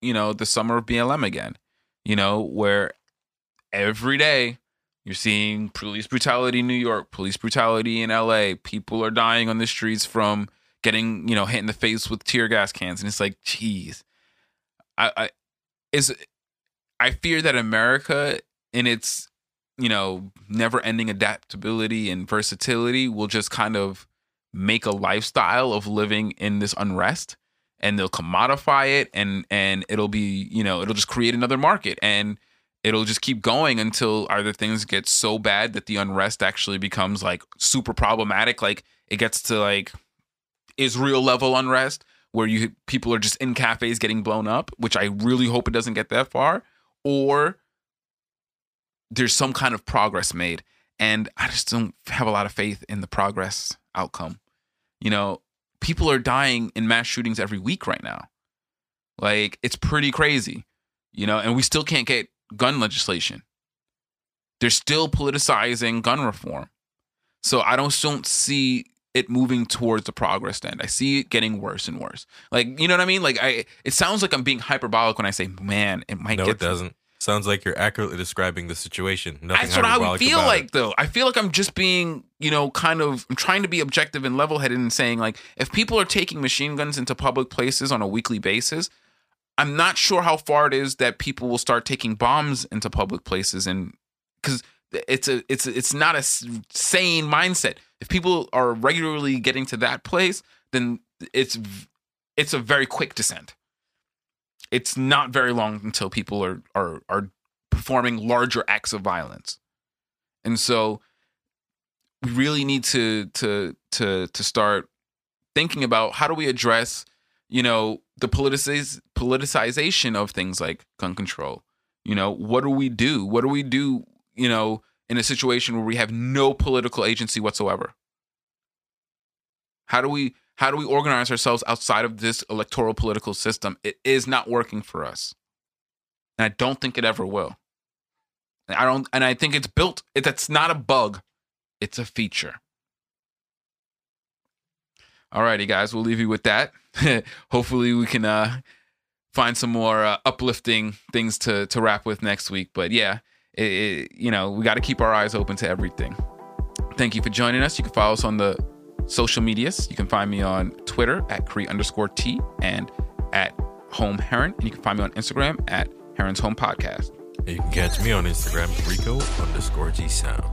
you know the summer of blm again you know where every day you're seeing police brutality in New York, police brutality in LA. People are dying on the streets from getting, you know, hit in the face with tear gas cans. And it's like, geez. I, I is I fear that America in its, you know, never ending adaptability and versatility will just kind of make a lifestyle of living in this unrest and they'll commodify it and and it'll be, you know, it'll just create another market. And it'll just keep going until either things get so bad that the unrest actually becomes like super problematic like it gets to like israel level unrest where you people are just in cafes getting blown up which i really hope it doesn't get that far or there's some kind of progress made and i just don't have a lot of faith in the progress outcome you know people are dying in mass shootings every week right now like it's pretty crazy you know and we still can't get gun legislation. They're still politicizing gun reform. So I don't don't see it moving towards the progress end. I see it getting worse and worse. Like, you know what I mean? Like I it sounds like I'm being hyperbolic when I say, man, it might No, get it doesn't. Sounds like you're accurately describing the situation. Nothing That's what I would feel like, it. though. I feel like I'm just being, you know, kind of, I'm trying to be objective and level headed and saying, like, if people are taking machine guns into public places on a weekly basis, I'm not sure how far it is that people will start taking bombs into public places, and because it's a, it's a, it's not a sane mindset. If people are regularly getting to that place, then it's, it's a very quick descent. It's not very long until people are are are performing larger acts of violence. And so we really need to to to to start thinking about how do we address, you know, the politiciz- politicization of things like gun control. You know, what do we do? What do we do, you know, in a situation where we have no political agency whatsoever? How do we how do we organize ourselves outside of this electoral political system? It is not working for us. And I don't think it ever will. And I don't, and I think it's built. It, that's not a bug; it's a feature. Alrighty, guys, we'll leave you with that. <laughs> Hopefully, we can uh, find some more uh, uplifting things to to wrap with next week. But yeah, it, it, you know, we got to keep our eyes open to everything. Thank you for joining us. You can follow us on the social medias. You can find me on Twitter at Cree underscore T and at Home Heron, and you can find me on Instagram at Heron's Home Podcast. And you can catch me on Instagram, Rico underscore G Sound.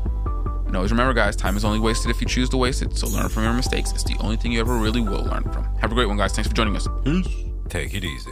And always remember, guys, time is only wasted if you choose to waste it. So learn from your mistakes. It's the only thing you ever really will learn from. Have a great one, guys. Thanks for joining us. Peace. Take it easy.